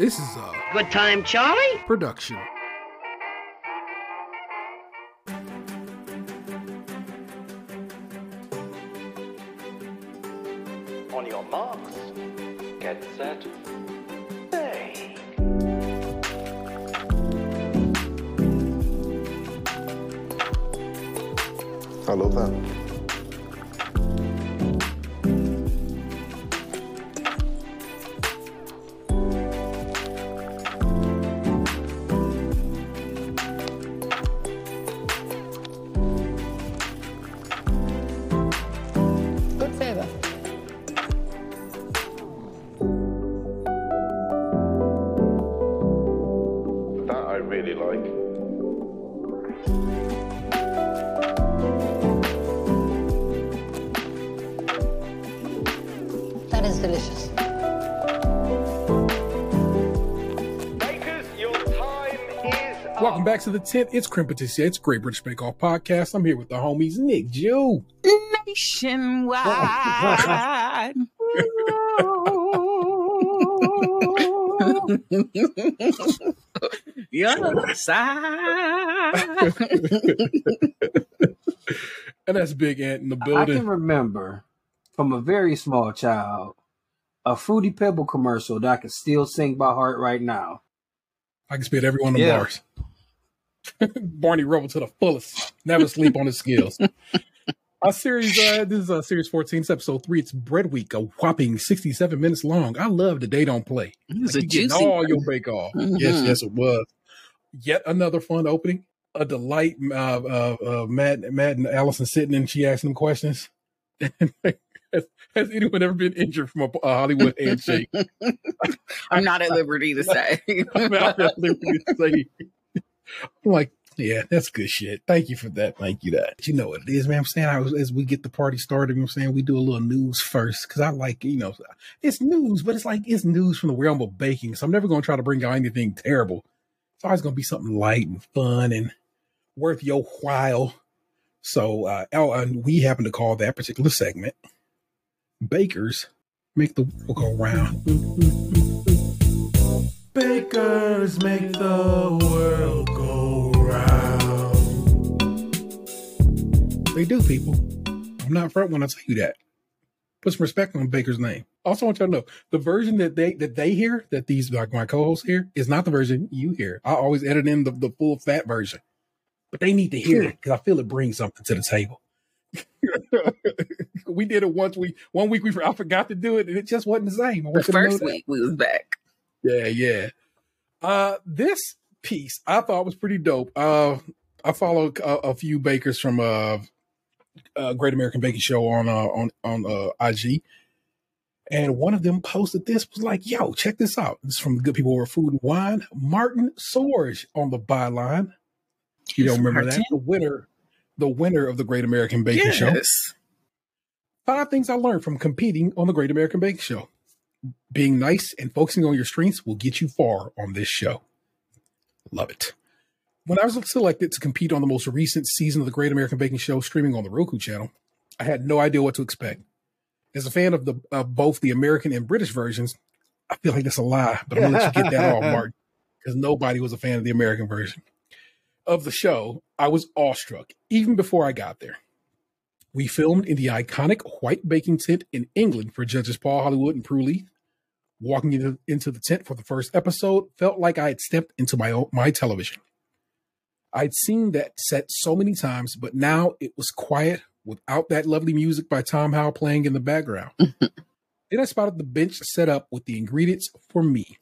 This is a Good time, Charlie? production. Back to the tent. It's Kreme Patisserie. It's Great British Bake Off Podcast. I'm here with the homies Nicju. nationwide. the other side. And that's Big Ant in the building. I can remember from a very small child a Fruity Pebble commercial that I can still sing by heart right now. I can spit every one of them Yeah. bars. Barney Rubble to the fullest. Never sleep on his skills. Our series, uh, this is uh, series 14, it's episode three. It's Bread Week, a whopping 67 minutes long. I love the day don't play. It was Like, a juicy all one. your bake off. Yes, Mhm. yes, it was. Yet another fun opening. A delight. Uh, uh, uh, Matt, Matt and Alison sitting and she asking them questions. has, has anyone ever been injured from a, a Hollywood handshake? I'm not at liberty to say. I'm out there literally saying- I'm like, yeah, that's good shit. Thank you for that. Thank you that. You know what it is, man. I'm saying I was, as we get the party started, you know what I'm saying we do a little news first because I like, you know, it's news, but it's like it's news from the realm of baking. So I'm never going to try to bring out anything terrible. It's always going to be something light and fun and worth your while. So, uh, oh, and we happen to call that particular segment Bakers Make the World Go Round. Bakers make the world They do, people. I'm not front when I tell you that. Put some respect on Baker's name. Also, want y'all to know the version that they that they hear, that these like my co-hosts hear, is not the version you hear. I always edit in the, the full fat version, but they need to hear it because I feel it brings something to the table. we did it once. We one week we I forgot to do it, and it just wasn't the same. The want you to know first week we was back. Yeah, yeah. Uh, this piece I thought was pretty dope. Uh, I follow a, a few bakers from uh, uh, Great American Baking Show on uh, on on uh, IG, and one of them posted this was like, "Yo, check this out. This is from the Good People Over Food and Wine. Martin Sorge on the byline. You don't remember that? The winner, the winner of the Great American Baking Show. Yes. Five things I learned from competing on the Great American Baking Show. Being nice and focusing on your strengths will get you far on this show. Love it. When I was selected to compete on the most recent season of the Great American Baking Show streaming on the Roku channel, I had no idea what to expect. As a fan of the of both the American and British versions, I feel like that's a lie, but I'm gonna let you get that off, Mark, because nobody was a fan of the American version of the show. I was awestruck even before I got there. We filmed in the iconic white baking tent in England for judges Paul Hollywood and Prue Leith. Walking into, into the tent for the first episode felt like I had stepped into my own, my television. I'd seen that set so many times, but now it was quiet without that lovely music by Tom Howe playing in the background. then I spotted the bench set up with the ingredients for me.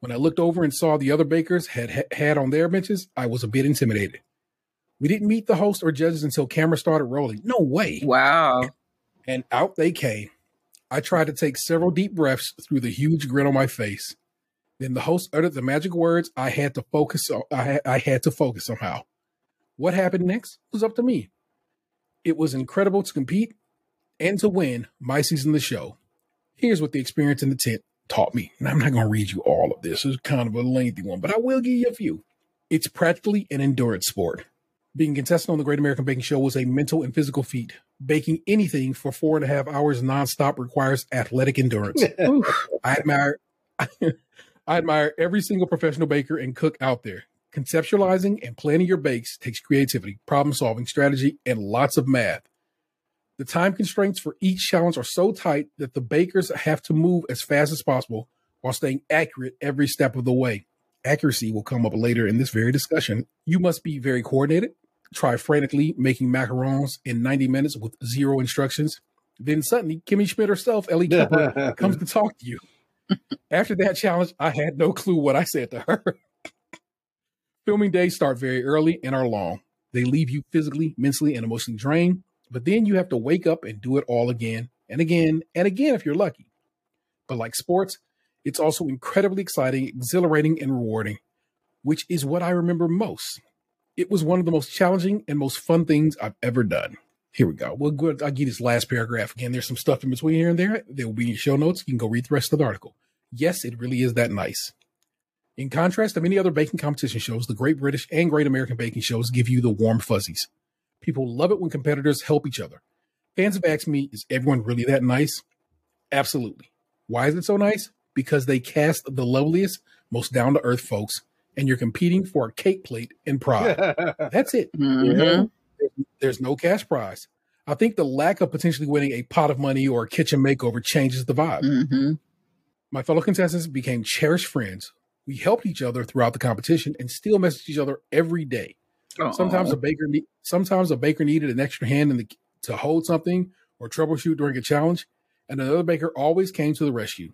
When I looked over and saw the other bakers had had on their benches, I was a bit intimidated. We didn't meet the host or judges until camera started rolling. No way. Wow. And out they came. I tried to take several deep breaths through the huge grin on my face. Then the host uttered the magic words. I had to focus. I had, I had to focus somehow. What happened next was up to me. It was incredible to compete and to win my season of the show. Here's what the experience in the tent taught me. And I'm not going to read you all of this. It's kind of a lengthy one, but I will give you a few. It's practically an endurance sport. Being a contestant on the Great American Baking Show was a mental and physical feat. Baking anything for four and a half hours nonstop requires athletic endurance. I admire I admire every single professional baker and cook out there. Conceptualizing and planning your bakes takes creativity, problem solving, strategy, and lots of math. The time constraints for each challenge are so tight that the bakers have to move as fast as possible while staying accurate every step of the way. Accuracy will come up later in this very discussion. You must be very coordinated, try frantically making macarons in 90 minutes with zero instructions. Then suddenly, Kimmy Schmidt herself, Ellie Kemper, comes to talk to you. After that challenge, I had no clue what I said to her. Filming days start very early and are long. They leave you physically, mentally, and emotionally drained, but then you have to wake up and do it all again and again and again if you're lucky. But like sports, it's also incredibly exciting, exhilarating, and rewarding, which is what I remember most. It was one of the most challenging and most fun things I've ever done. Here we go. We'll go. I'll get this last paragraph again. There's some stuff in between here and there. There will be in your show notes. You can go read the rest of the article. Yes, it really is that nice. In contrast to many other baking competition shows, the Great British and Great American Baking shows give you the warm fuzzies. People love it when competitors help each other. Fans have asked me, is everyone really that nice? Absolutely. Why is it so nice? Because they cast the loveliest, most down to earth folks, and you're competing for a cake plate and prize. That's it. Mhm. There's no cash prize. I think the lack of potentially winning a pot of money or a kitchen makeover changes the vibe. Mhm. My fellow contestants became cherished friends. We helped each other throughout the competition and still message each other every day. Sometimes a baker ne- sometimes a baker needed an extra hand in the to hold something or troubleshoot during a challenge, and another baker always came to the rescue.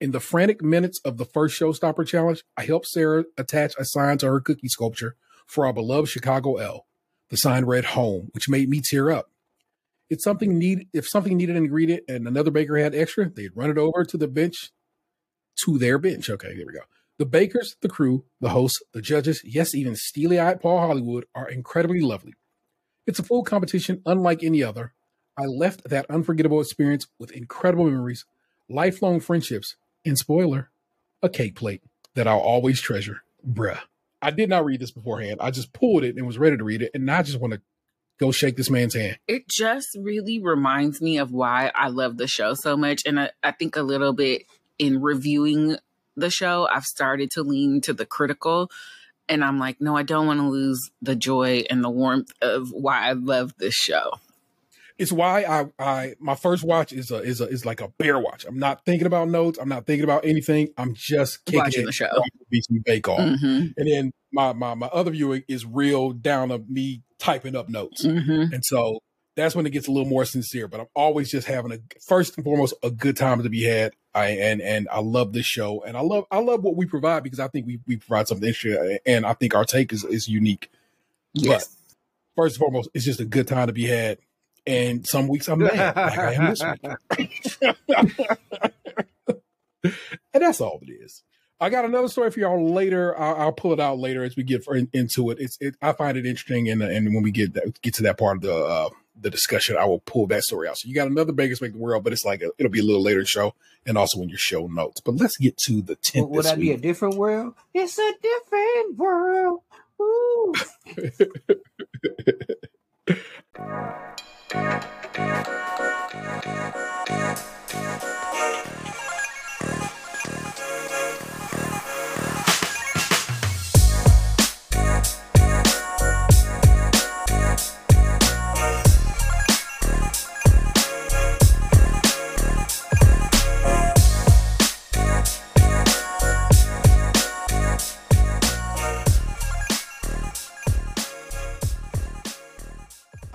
In the frantic minutes of the first showstopper challenge, I helped Sarah attach a sign to her cookie sculpture for our beloved Chicago L. The sign read "Home," which made me tear up. It's something need if something needed an ingredient and another baker had extra, they'd run it over to the bench, to their bench. Okay, there we go. The bakers, the crew, the hosts, the judges, yes, even steely eyed Paul Hollywood are incredibly lovely. It's a full competition unlike any other. I left that unforgettable experience with incredible memories, lifelong friendships, and spoiler, a cake plate that I'll always treasure. Bruh. I did not read this beforehand. I just pulled it and was ready to read it. And I just want to go shake this man's hand. It just really reminds me of why I love the show so much. And I, I think a little bit in reviewing the show, I've started to lean to the critical. And I'm like, no, I don't want to lose the joy and the warmth of why I love this show. It's why I, I my first watch is a is a is like a bear watch. I'm not thinking about notes. I'm not thinking about anything. I'm just kicking Watching it, the show. Be some bake off. hmm And then my, my my other viewing is real down of me typing up notes. hmm And so that's when it gets a little more sincere. But I'm always just having a first and foremost a good time to be had. I and and I love this show, and I love I love what we provide because I think we we provide something interesting, and I think our take is is unique. Yes. First and foremost, it's just a good time to be had. And some weeks I'm mad, like I am this week, and that's all it is. I got another story for y'all later. I'll, I'll pull it out later as we get for, into it. It's it, I find it interesting, and and when we get that, get to that part of the uh, the discussion, I will pull that story out. So you got another Bakers Make the World, but it's like a, it'll be a little later show, and also in your show notes. But let's get to the tenth. Would that be a different world? It's a different world. Ooh. Thank you.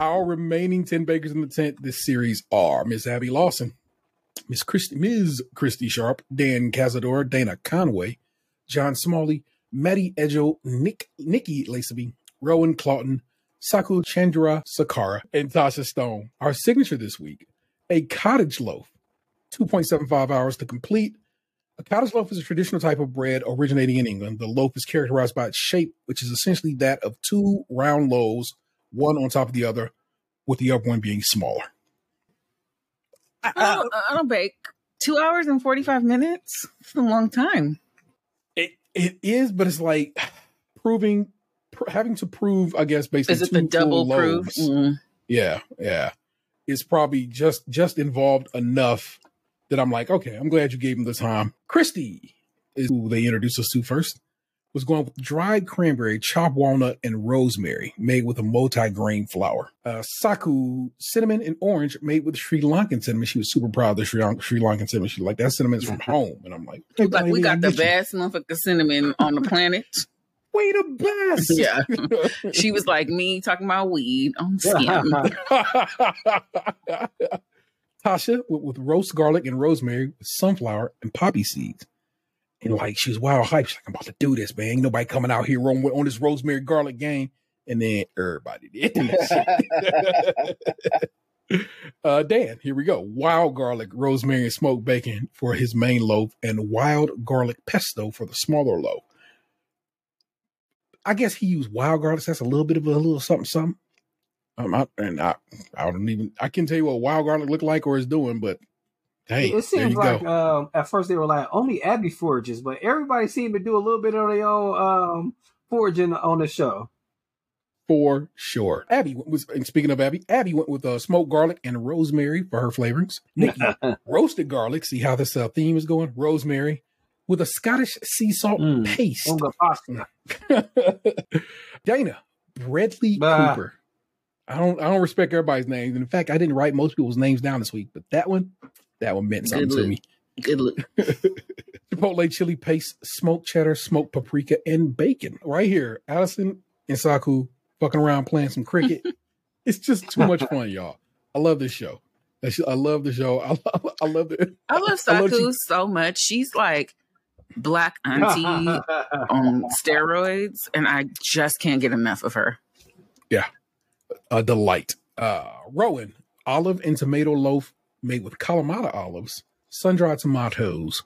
Our remaining 10 bakers in the tent this series are Miss Abbi Lawson, Miss Cristy, Ms. Cristy Sharp, Dan Cazador, Dana Conway, John Smalley, Matty Edgell, Nick, Nicky Laceby, Rowan Claughton, Saku Chandrasekara, and Tasha Stone. Our signature this week, a cottage loaf, 2.75 hours to complete. A cottage loaf is a traditional type of bread originating in England. The loaf is characterized by its shape, which is essentially that of two round loaves one on top of the other, with the other one being smaller. I, I, don't, I don't bake. Two hours and 45 minutes? It's a long time. It it is, but it's like proving, pr- having to prove, I guess, basically Is it the double full proof? loaves. Mm. Yeah, yeah. It's probably just just involved enough that I'm like, okay, I'm glad you gave him the time. Cristy, is who they introduced us to first, was going with dried cranberry, chopped walnut, and rosemary, made with a multi-grain flour. Uh, Saku cinnamon and orange, made with Sri Lankan cinnamon. She was super proud of the Sri, Lank- Sri Lankan cinnamon. She was like, that cinnamon's from home. And I'm like, hey, Like we got the get you. best motherfucking cinnamon on the planet. We the best. Yeah. She was like me talking about weed on skim. Tasha with, with roast garlic and rosemary, with sunflower and poppy seeds. And like she was wild hype. She's like, I'm about to do this, man. Ain't nobody coming out here on, on this rosemary garlic game. And then everybody did. that uh, Dan, here we go. Wild garlic, rosemary, and smoked bacon for his main loaf, and wild garlic pesto for the smaller loaf. I guess he used wild garlic. That's a little bit of a little something, something. Um, I, and I, I don't even. I can tell you what wild garlic look like or is doing, but hey, it seems like um, at first they were like only Abbi forages, but everybody seemed to do a little bit of their own um, foraging on the show. for sure. Abbi was. And speaking of Abbi, Abbi went with uh, smoked garlic and rosemary for her flavorings. Nicky roasted garlic. See how this uh, theme is going. Rosemary with a Scottish sea salt Mm. paste. Unga pasta. Dana Bradley Bah. Cooper. I don't. I don't respect everybody's names. And in fact, I didn't write most people's names down this week, but that one, that one meant something Good to me. Good look. Chipotle chili paste, smoked cheddar, smoked paprika, and bacon. Right here, Alison and Saku fucking around playing some cricket. it's just too much fun, y'all. I love this show. I love the show. I love, I love it. I love I love Saku so much. She's like black auntie on steroids, and I just can't get enough of her. Yeah, a delight. Uh, Rowan, olive and tomato loaf made with Kalamata olives, sun dried tomatoes,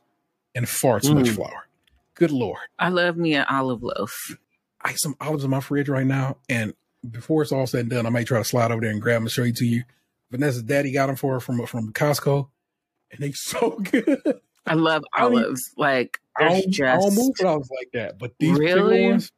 and far too much Mm. flour. Good lord. I love me an olive loaf. I have some olives in my fridge right now, and before it's all said and done, I might try to slide over there and grab them and show you to you. Vanessa's daddy got them for her from from Costco, and they're so good. I love I don't olives. Like I there's don't, I don't move just with olives like that, but these particular Really? ones,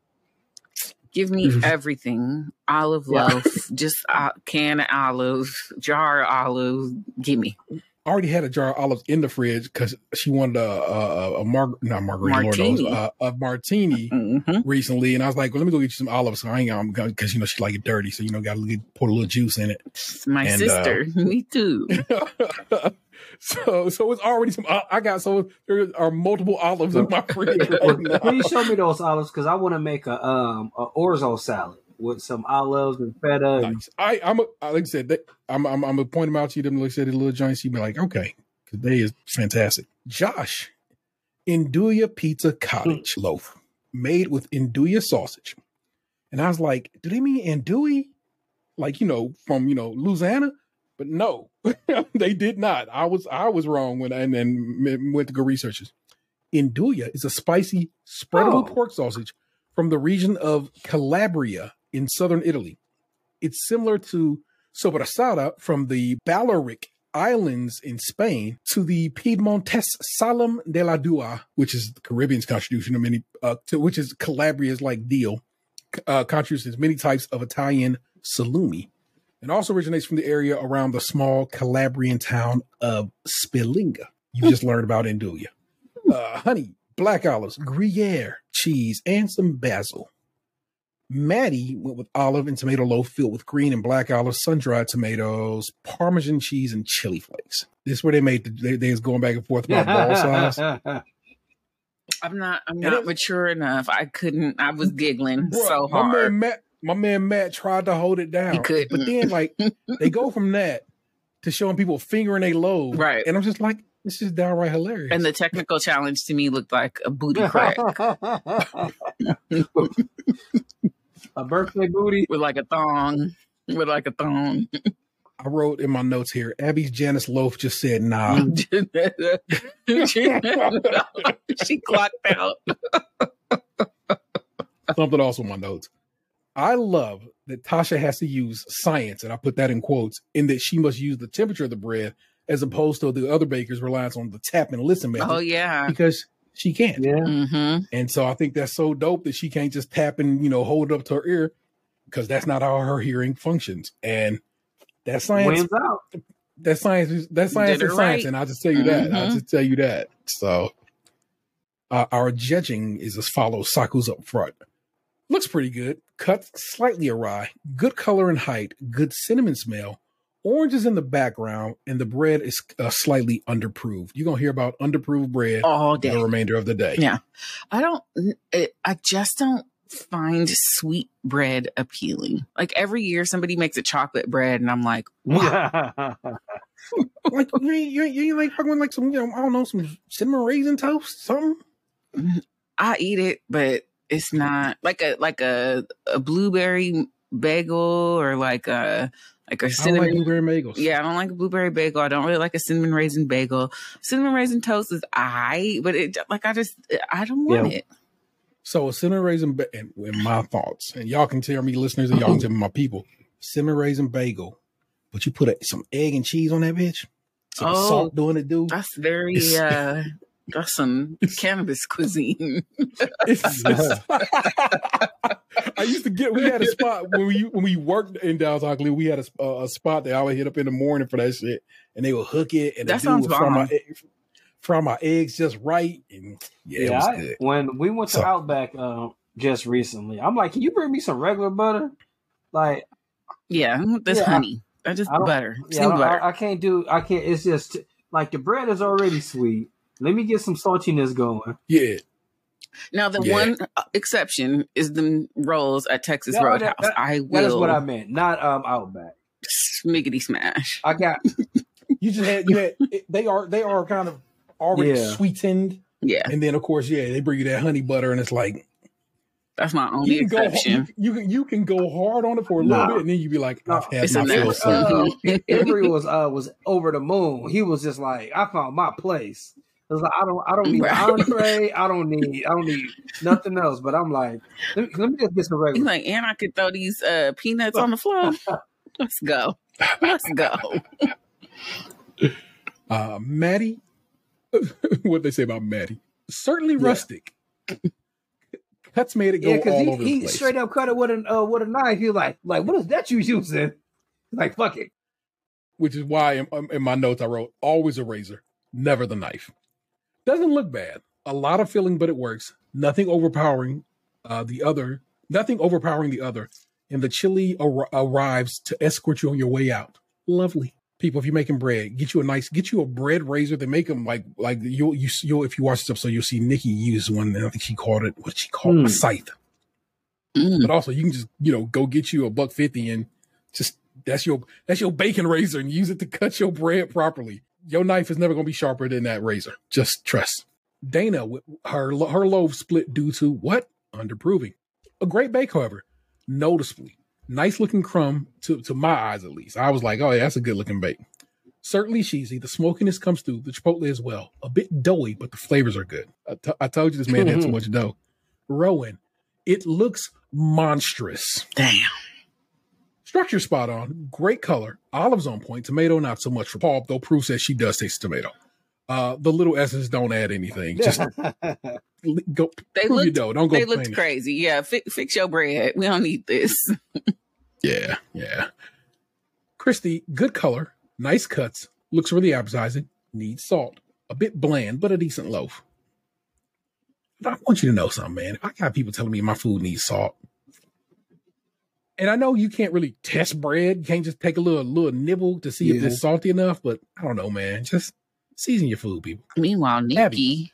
give me Mhm. everything. Olive loaf, just a can of olives, jar of olives. Give me I already had a jar of olives in the fridge because she wanted a a, a, mar- not margarita, Lord knows, Martini. uh, a martini hmm recently, and I was like, well, let me go get you some olives. So I ain't I'm going because you know she like it dirty, so you know got to put a little juice in it. My And, uh, sister, me too. so so it's already some. I got so there are multiple olives in my fridge right. Please show me those olives because I want to make a um a orzo salad with some olives and feta. And, Nice. I I'm a, like I said, they, I'm I'm I'm gonna point them out to you. Them like I said, the little joints. You be like, okay, because they is fantastic. Josh, Nduja Pizza Cottage loaf made with Nduja sausage, and I was like, do they mean Andouille? Like you know from you know Louisiana? But no, they did not. I was I was wrong when I and then went to go research this. Nduja is a spicy spreadable Oh. pork sausage from the region of Calabria in southern Italy. It's similar to sobrasada from the Balearic Islands in Spain to the Piedmontese Salam de la Dua, which is the Caribbean's contribution of many, uh, to, which is Calabria's like deal, uh, contributes many types of Italian salumi. And also originates from the area around the small Calabrian town of Spilinga. You just learned about Nduja. Uh, honey, black olives, Gruyere, cheese, and some basil. Matty went with olive and tomato loaf filled with green and black olives, sun-dried tomatoes, Parmesan cheese, and chili flakes. This is where they made the they, they was going back and forth about ball size. I'm not. I'm And not it- mature enough. I couldn't. I was giggling Bruh, so My man hard. Matt, my man Matt tried to hold it down. He couldn't. But then like they go from that to showing people fingering a load. Right. And I'm just like, this is downright hilarious. And the technical challenge to me looked like a booty crack a birthday booty. with like a thong, with like a thong. I wrote in my notes here, Abbi's Janice Loaf just said nah. she clocked out. Something else in my notes. I love that Tasha has to use science, and I put that in quotes, in that she must use the temperature of the bread as opposed to the other bakers relies on the tap and listen method Oh yeah. because she can't. Yeah. Mm-hmm. And so I think that's so dope that she can't just tap and, you know, hold it up to her ear because that's not how her hearing functions. And that science, Wins out. that science, is that science is it science. right. And I'll just tell you that. I'll Mhm. just tell you that. So Uh, our judging is as follows: Saku's up front. Looks pretty good. Cut slightly awry. Good color and height. Good cinnamon smell. Orange is in the background, and the bread is uh, slightly underproved. You're gonna hear about underproved bread all day, the remainder of the day. Yeah. I don't, I just don't find sweet bread appealing. Like every year somebody makes a chocolate bread and I'm like, wow. like you ain't, you ain't, you ain't like fucking like some, you know, I don't know, some cinnamon raisin toast, something. I eat it, but it's not like a, like a, a blueberry bagel or like a, like a I don't like cinnamon. blueberry bagels. yeah, I don't like a blueberry bagel. I don't really like a cinnamon raisin bagel. Cinnamon raisin toast is I, but it like I just I don't want Yeah. it. So a cinnamon raisin, ba- and in my thoughts, and y'all can tell me, listeners, and y'all can tell me, my people, cinnamon raisin bagel, but you put a, some egg and cheese on that bitch. Some Oh. salt doing it, dude. That's very uh that's some cannabis cuisine. It's- it's- I used to get. We had a spot when we when we worked in downtown Cleveland. We had a, a spot that I would hit up in the morning for that shit, and they would hook it and That sounds would fry my bomb. fry my eggs just right, and yeah, it Yeah, was I- good. when we went to So- Outback um, just recently, I'm like, can you bring me some regular butter? Like, Yeah, this Yeah, honey. I just I butter. yeah, I, butter. I, I can't do. I can't. It's just like the bread is already sweet. Let me get some saltiness going. Yeah, now the Yeah. one uh, exception is the rolls at Texas Yeah, Roadhouse. that- that- I That is will what I meant, not um Outback. smiggity smash. I got you just had you had. They are they are kind of already Yeah. sweetened, Yeah, and then of course, yeah, they bring you that honey butter, and it's like that's my only you can go exception. you, you can you can go hard on it for a little Nah. bit, and then you be like, I've had it's my a fill. never- uh, Emory was uh was over the moon. He was just like, I found my place. I was like, I don't, I don't need Right. entree. I don't need, I don't need nothing else. But I'm like, let me, let me just get some He's regular. like, and I could throw these uh, peanuts on the floor. Let's go. Let's go. Uh, Matty, what they say about Matty? Certainly Yeah. rustic. Cuts made it go Yeah, because all he, over the he place. straight up cut it with a uh, with a knife. He like, like, what is that you using? Like, fuck it. which is why in, um, in my notes I wrote always a razor, never the knife. Doesn't look bad. A lot of filling, but it works. Nothing overpowering. Uh, the other, nothing overpowering the other. And the chili ar- arrives to escort you on your way out. Lovely people. If you're making bread, get you a nice, get you a bread razor. They make them like like you'll you you'll if you watch stuff, so you'll see Nicky use one. And I think she called it what she called? Hmm. a scythe. Mm. But also, you can just you know go get you a buck fifty and just that's your that's your bacon razor and use it to cut your bread properly. Your knife is never going to be sharper than that razor. Just trust. Dana, her her loaf split due to what underproving. A great bake, however, noticeably nice looking crumb to to my eyes at least. I was like, oh yeah, that's a good looking bake. Certainly cheesy. The smokiness comes through. The chipotle as well. A bit doughy, but the flavors are good. I, t- I told you this man had too much dough. Rowan, it looks monstrous. Damn. Structure spot on, great color, olives on point, tomato not so much for Paul, though Prue says she does taste tomato. Uh, the little S's don't add anything. Just go They prove your looked- dough. Don't go They looked crazy. Yeah, fi- fix your bread. We don't need this. Yeah, yeah. Cristy, good color, nice cuts, looks really appetizing, needs salt. A bit bland, but a decent loaf. But I want you to know something, man. I got people telling me my food needs salt. And I know you can't really test bread. You can't just take a little little nibble to see if it's salty enough, but I don't know, man. Just season your food, people. Meanwhile, Nicky,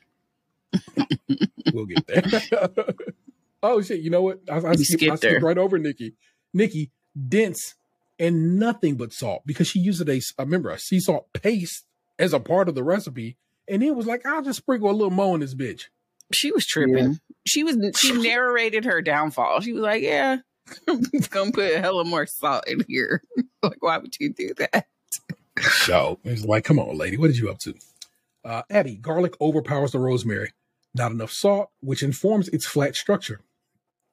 We'll get there. oh shit! You know what? I, I, You skipped, I skipped skipped right over Nicky. Nicky dense and nothing but salt because she used a I remember a sea salt paste as a part of the recipe, and it was like I'll just sprinkle a little more in this bitch. she was tripping. She was she narrated her downfall. She was like, "Yeah, I'm gonna put a hella more salt in here." like, why would you do that? So it was like, come on, lady, what did you up to? Uh, Abbi, garlic overpowers the rosemary. Not enough salt, which informs its flat structure.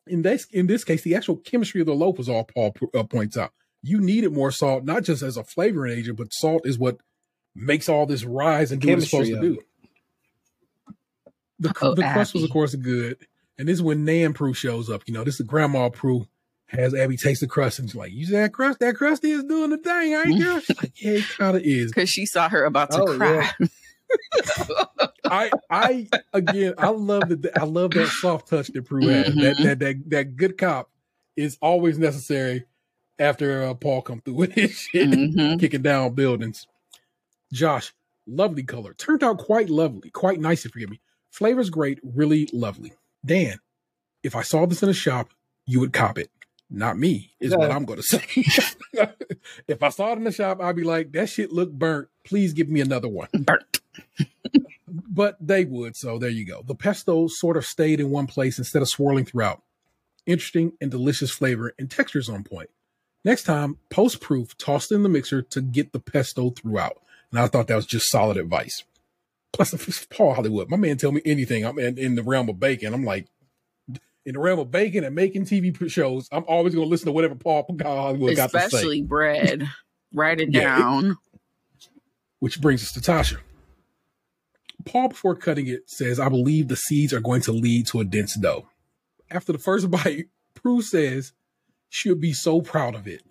In this in this case, the actual chemistry of the loaf is all Paul uh, points out. You needed more salt, not just as a flavoring agent, but salt is what makes all this rise and do what it's supposed to do. The, Oh, the crust was, of course, good. And this is when Nan Prue shows up. You know, this is Grandma Prue has Abbi taste the crust and she's like, You see that crust? That crusty is doing the thing, ain't girl? She's like, Yeah, it kind of is. Because she saw her about to Oh, cry. I I again I love that I love that soft touch that Prue has. That, that that that good cop is always necessary after uh, Paul come through with his shit, Mhm. kicking down buildings. Josh, lovely color. Turned out quite lovely, quite nice, if you forgive me. Flavor's great, really lovely. Dan, if I saw this in a shop, you would cop it. Not me, is what I'm going to say. if I saw it in the shop, I'd be like, that shit look burnt. Please give me another one Burnt. but they would. So there you go. The pesto sort of stayed in one place instead of swirling throughout. Interesting and delicious flavor and textures on point. Next time, post proof, tossed in the mixer to get the pesto throughout. And I thought that was just solid advice. Plus, Paul Hollywood, my man tell me anything. I'm in, in the realm of bacon. I'm like, in the realm of bacon and making TV shows, I'm always going to listen to whatever Paul Hollywood got to say. Especially bread. Write it Yeah, it- down. Which brings us to Tasha. Paul, before cutting it, says, I believe the seeds are going to lead to a dense dough. After the first bite, Prue says she'll be so proud of it.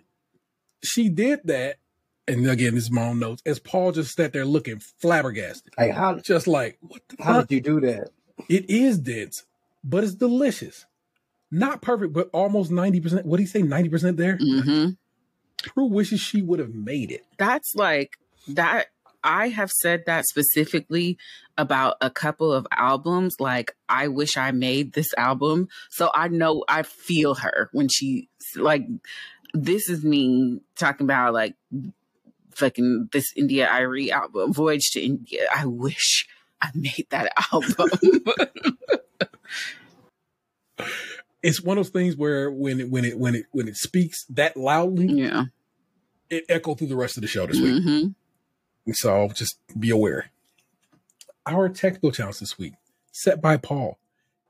She did that, and again, this is my own notes, as Paul just sat there looking flabbergasted. Like how Just like, what the how fuck? did you do that? It is dense, but it's delicious. Not perfect, but almost 90%. What do you say, 90% there? hmm Prue wishes she would have made it. That's like that. I have said that specifically about a couple of albums. Like, I wish I made this album. So I know I feel her when she, like, this is me talking about, like, fucking this India.Arie album, Voyage to India. I wish I made that album. It's one of those things where when it when it when it when it speaks that loudly, yeah. it echoed through the rest of the show this week. hmm So just be aware. Our technical challenge this week, set by Paul,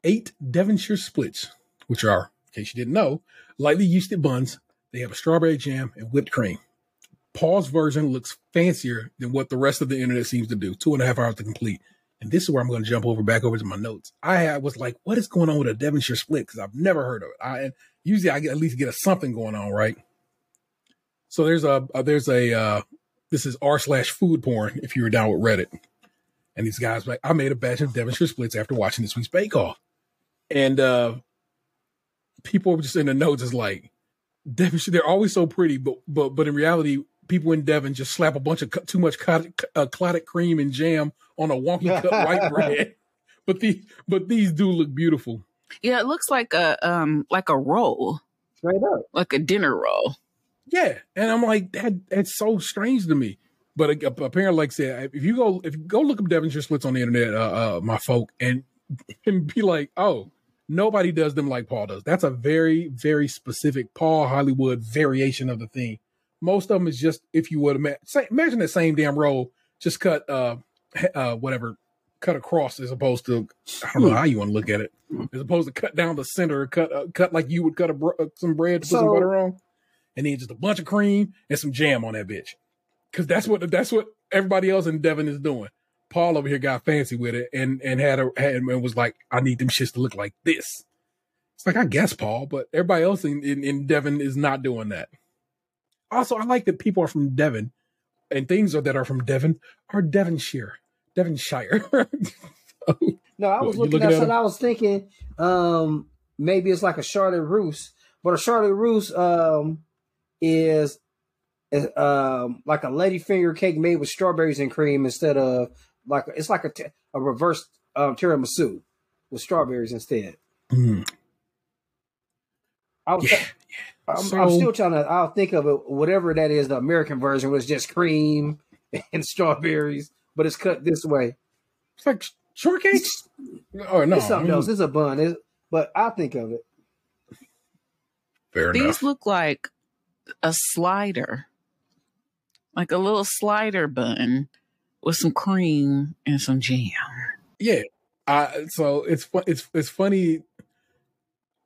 eight Devonshire splits, which are, in case you didn't know, lightly yeasted buns. They have a strawberry jam and whipped cream. Paul's version looks fancier than what the rest of the internet seems to do. Two and a half hours to complete. And this is where I'm going to jump over back over to my notes. I was like, what is going on with a Devonshire split? Because I've never heard of it. I usually I get, at least get a something going on, right? So there's a, a there's a uh, this is r slash food porn if you were down with Reddit. And these guys like, I made a batch of Devonshire splits after watching this week's Bake Off. And uh people were just in the notes is like, Devonshire, they're always so pretty, but but but in reality, people in Devon just slap a bunch of cu- too much clotted, uh, clotted cream and jam on a wonky cut white bread. But the but these do look beautiful. Yeah, it looks like a um like a roll, Straight up. like a dinner roll. Yeah, and I'm like that. That's so strange to me. But apparently, like I said, if you go if you go look up Devonshire splits on the internet, uh, uh, my folk, and and be like, oh, nobody does them like Paul does. That's a very very specific Paul Hollywood variation of the thing. Most of them is just if you would imagine, imagine that same damn roll, just cut uh uh whatever cut across as opposed to I don't know how you want to look at it as opposed to cut down the center, cut uh, cut like you would cut a br- uh, some bread, put some butter on, and then just a bunch of cream and some jam on that bitch. Because that's what that's what everybody else in Devon is doing. Paul over here got fancy with it and and had a had, and was like, I need them shits to look like this. It's like I guess Paul, but everybody else in, in, in Devon is not doing that. Also, I like that people are from Devon and things that are from Devon are Devonshire, Devonshire. So, No, I was looking looking at at something. I was thinking um maybe it's like a Charlotte Russe, but a Charlotte Russe um is is um like a lady finger cake made with strawberries and cream instead of like it's like a t- a reverse um, tiramisu with strawberries instead. mm, I was yeah, I'm, I'm still trying to. I'll think of it. Whatever that is, the American version was just cream and strawberries, but it's cut this way. it's like shortcake. Or oh, no, it's something I mean, else. It's a bun. It's, but I think of it. Fair enough. These enough. look like a slider, like a little slider bun with some cream and some jam. Yeah. I so it's fu- it's it's funny.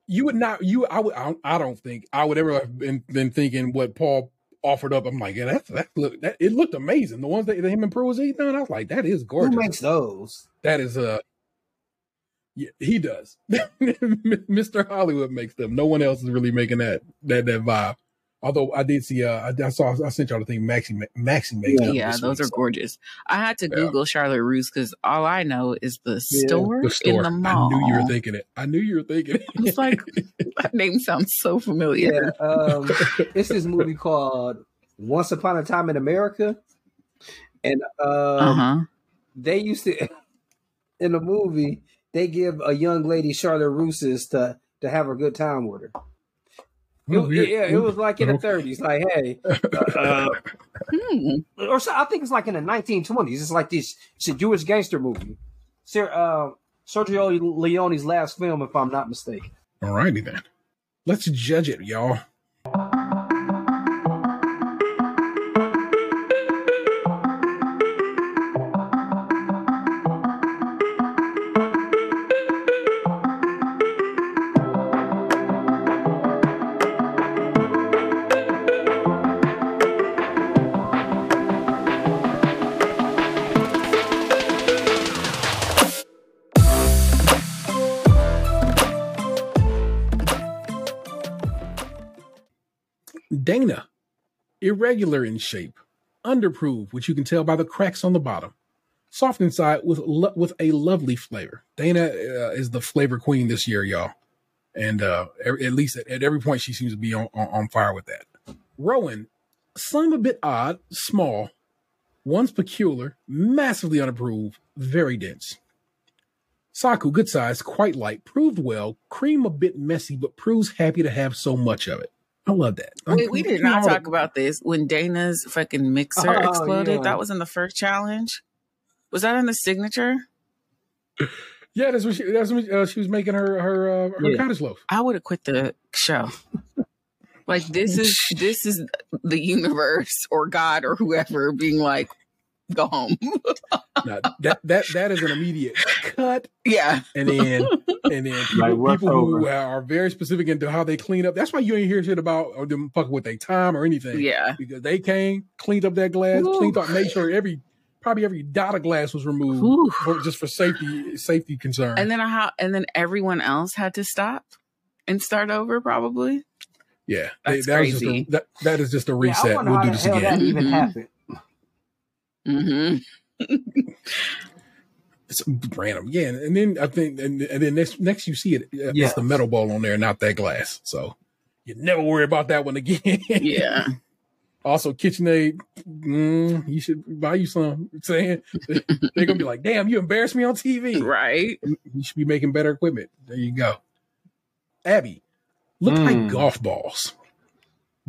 You would not you I would I don't, I don't think I would ever have been, been thinking what Paul offered up. I'm like, yeah, that's that look that it looked amazing. The ones that, that him and Prue was eating on, I was like, that is gorgeous. Who makes those? that is uh yeah, he does. Mr. Hollywood makes them. No one else is really making that that that vibe. Although I did see, uh, I, I saw, I sent y'all the thing Maxi Maxi made. Yeah. Yeah, those week, are so- gorgeous. I had to Yeah. Google Charlotte Russe because all I know is the Yeah, store, The store. in the mall. I knew you were thinking it. I knew you were thinking it. It's like that name sounds so familiar. Yeah, um, it's this movie called Once Upon a Time in America, and um, Uh huh. they used to in the movie they give a young lady Charlotte Russe's to to have a good time with her. It, Oh, yeah, it was like in the thirties. Like, hey, uh, Hmm. or so, I think it's like in the nineteen twenties. It's like this. It's a Jewish gangster movie. Sir, uh, Sergio Leone's last film, if I'm not mistaken. All righty then. Let's judge it, y'all. Dana, irregular in shape, underproved, which you can tell by the cracks on the bottom. Soft inside with lo- with a lovely flavor. Dana uh, is the flavor queen this year, y'all, and uh, at least at, at every point she seems to be on, on, on fire with that. Rowan, some a bit odd, small, one's peculiar, massively unapproved, very dense. Saku, good size, quite light, proved well, cream a bit messy, but proves happy to have so much of it. I love that. Wait, we did not talk about this when Dana's fucking mixer Oh, exploded. yeah. That was in the first challenge. Was that in the signature? Yeah, that's what she. That's when uh, she was making her her uh, her Yeah. cottage loaf. I would have quit the show. Like this is this is the universe or God or whoever being like, go home. Now, that that that is an immediate cut, yeah. and then and then people, Like, people who are very specific into how they clean up. That's why you ain't hear shit about or them fucking with their time or anything. Yeah. because they came, cleaned up that glass, Woo. cleaned up, made sure every probably every dot of glass was removed Whew. for, just for safety safety concern. And then how and then everyone else had to stop and start over probably. yeah, That's that was just a, crazy. that, that is just a reset. wonder we'll how do the this hell again. that even Mhm. happened. Mm-hmm. It's random, yeah. And then I think, and, and then next next you see it, uh, Yeah. it's the metal ball on there, not that glass. So you never worry about that one again. Yeah. also, KitchenAid, mm, you should buy you some. Saying they're gonna be like, "Damn, you embarrassed me on TV." Right. You should be making better equipment. There you go. Abbi, look Mm. like golf balls,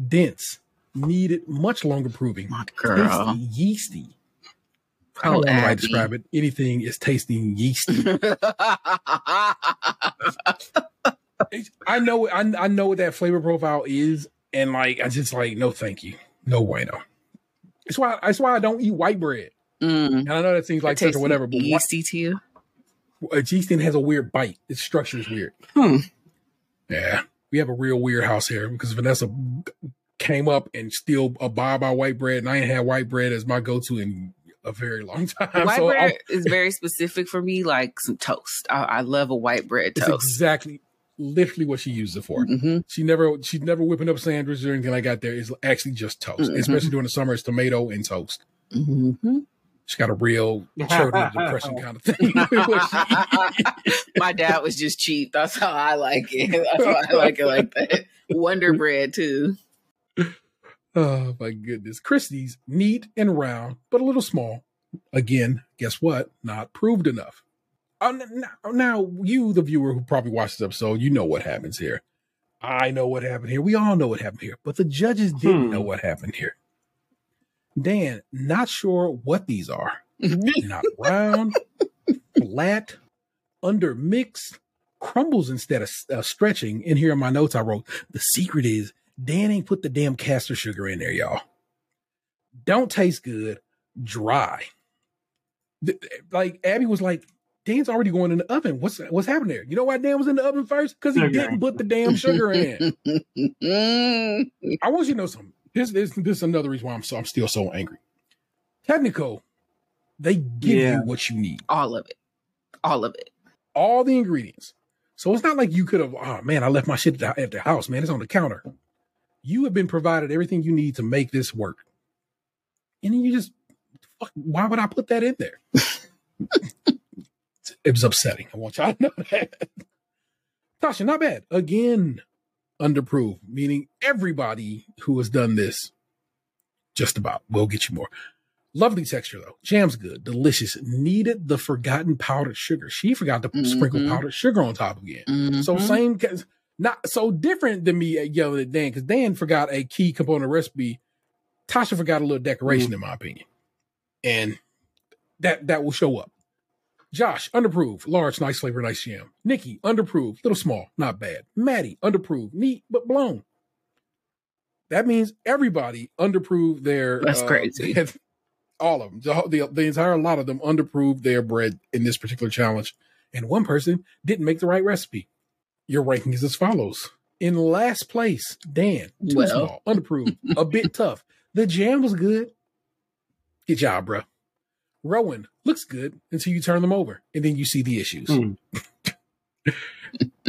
dense, needed much longer proving, My girl. tasty, yeasty. I don't know how to Abbi. describe it. Anything is tasting yeasty. I know, I, I know what that flavor profile is, and like I just like no, thank you, no bueno. That's why that's why I don't eat white bread. mm. And I know that seems like such a tastes whatever, but yeasty to you. uh, yeasting has a weird bite. Its structure is weird. Hmm. Yeah, we have a real weird house here because Vanessa came up and still abide by white bread, and I ain't had white bread as my go-to in a very long time. White so bread I'm- is very specific for me, like some toast. I, I love a white bread it's toast. exactly, literally what she used it for. hmm She never she's never whipping up sandwiches or anything like that. There is actually just toast, Mhm. especially during the summer. It's tomato and toast. hmm She's got a real children depression kind of thing. What she eats. My dad was just cheap. That's how I like it. That's why I like it like that. Wonder bread too. Oh my goodness, Cristy's neat and round, but a little small. Again, guess what? Not proved enough. Uh, now, now, you, the viewer who probably watched this episode, you know what happens here. I know what happened here. We all know what happened here, but the judges didn't Hmm. know what happened here. Dan, not sure what these are. not round, flat, under mixed, crumbles instead of uh, stretching. In here in my notes, I wrote the secret is Dan ain't put the damn castor sugar in there, y'all. Don't taste good, dry. Th- eh, Like Abbi was like, Dan's already going in the oven. What's what's happening there? You know why Dan was in the oven first? Because he Sugar. didn't put the damn sugar in. I want you to know something. This, this, this is another reason why I'm so I'm still so angry. Technical, they give Yeah. you what you need, All of it. All of it. all the ingredients. So it's not like you could have. Oh man, I left my shit at the house. Man, it's on the counter. You have been provided everything you need to make this work. And then you just, fuck, why would I put that in there? it was upsetting. I want y'all to know that. Tasha, not bad. Again, underproved, meaning everybody who has done this, just about, will get you more. Lovely texture though. Jam's good, delicious. Needed the forgotten powdered sugar. She forgot to sprinkle Mhm. powdered sugar on top again. So Mhm. same, not so different than me yelling at Dan because Dan forgot a key component recipe. Tasha forgot a little decoration, in my opinion, and that that will show up. Josh, underproved, large, nice flavor, nice jam. Nicky, underproved, little small, not bad. Matty, underproved, neat but blown. That means everybody underproved their. That's uh, crazy. all of them, the, the, the entire lot of them underproved their bread in this particular challenge, and one person didn't make the right recipe. Your ranking is as follows: in last place, Dan, too Well. small, underproved, a bit tough. The jam was good. Good job, bro. Rowan looks good until you turn them over, and then you see the issues. Hmm.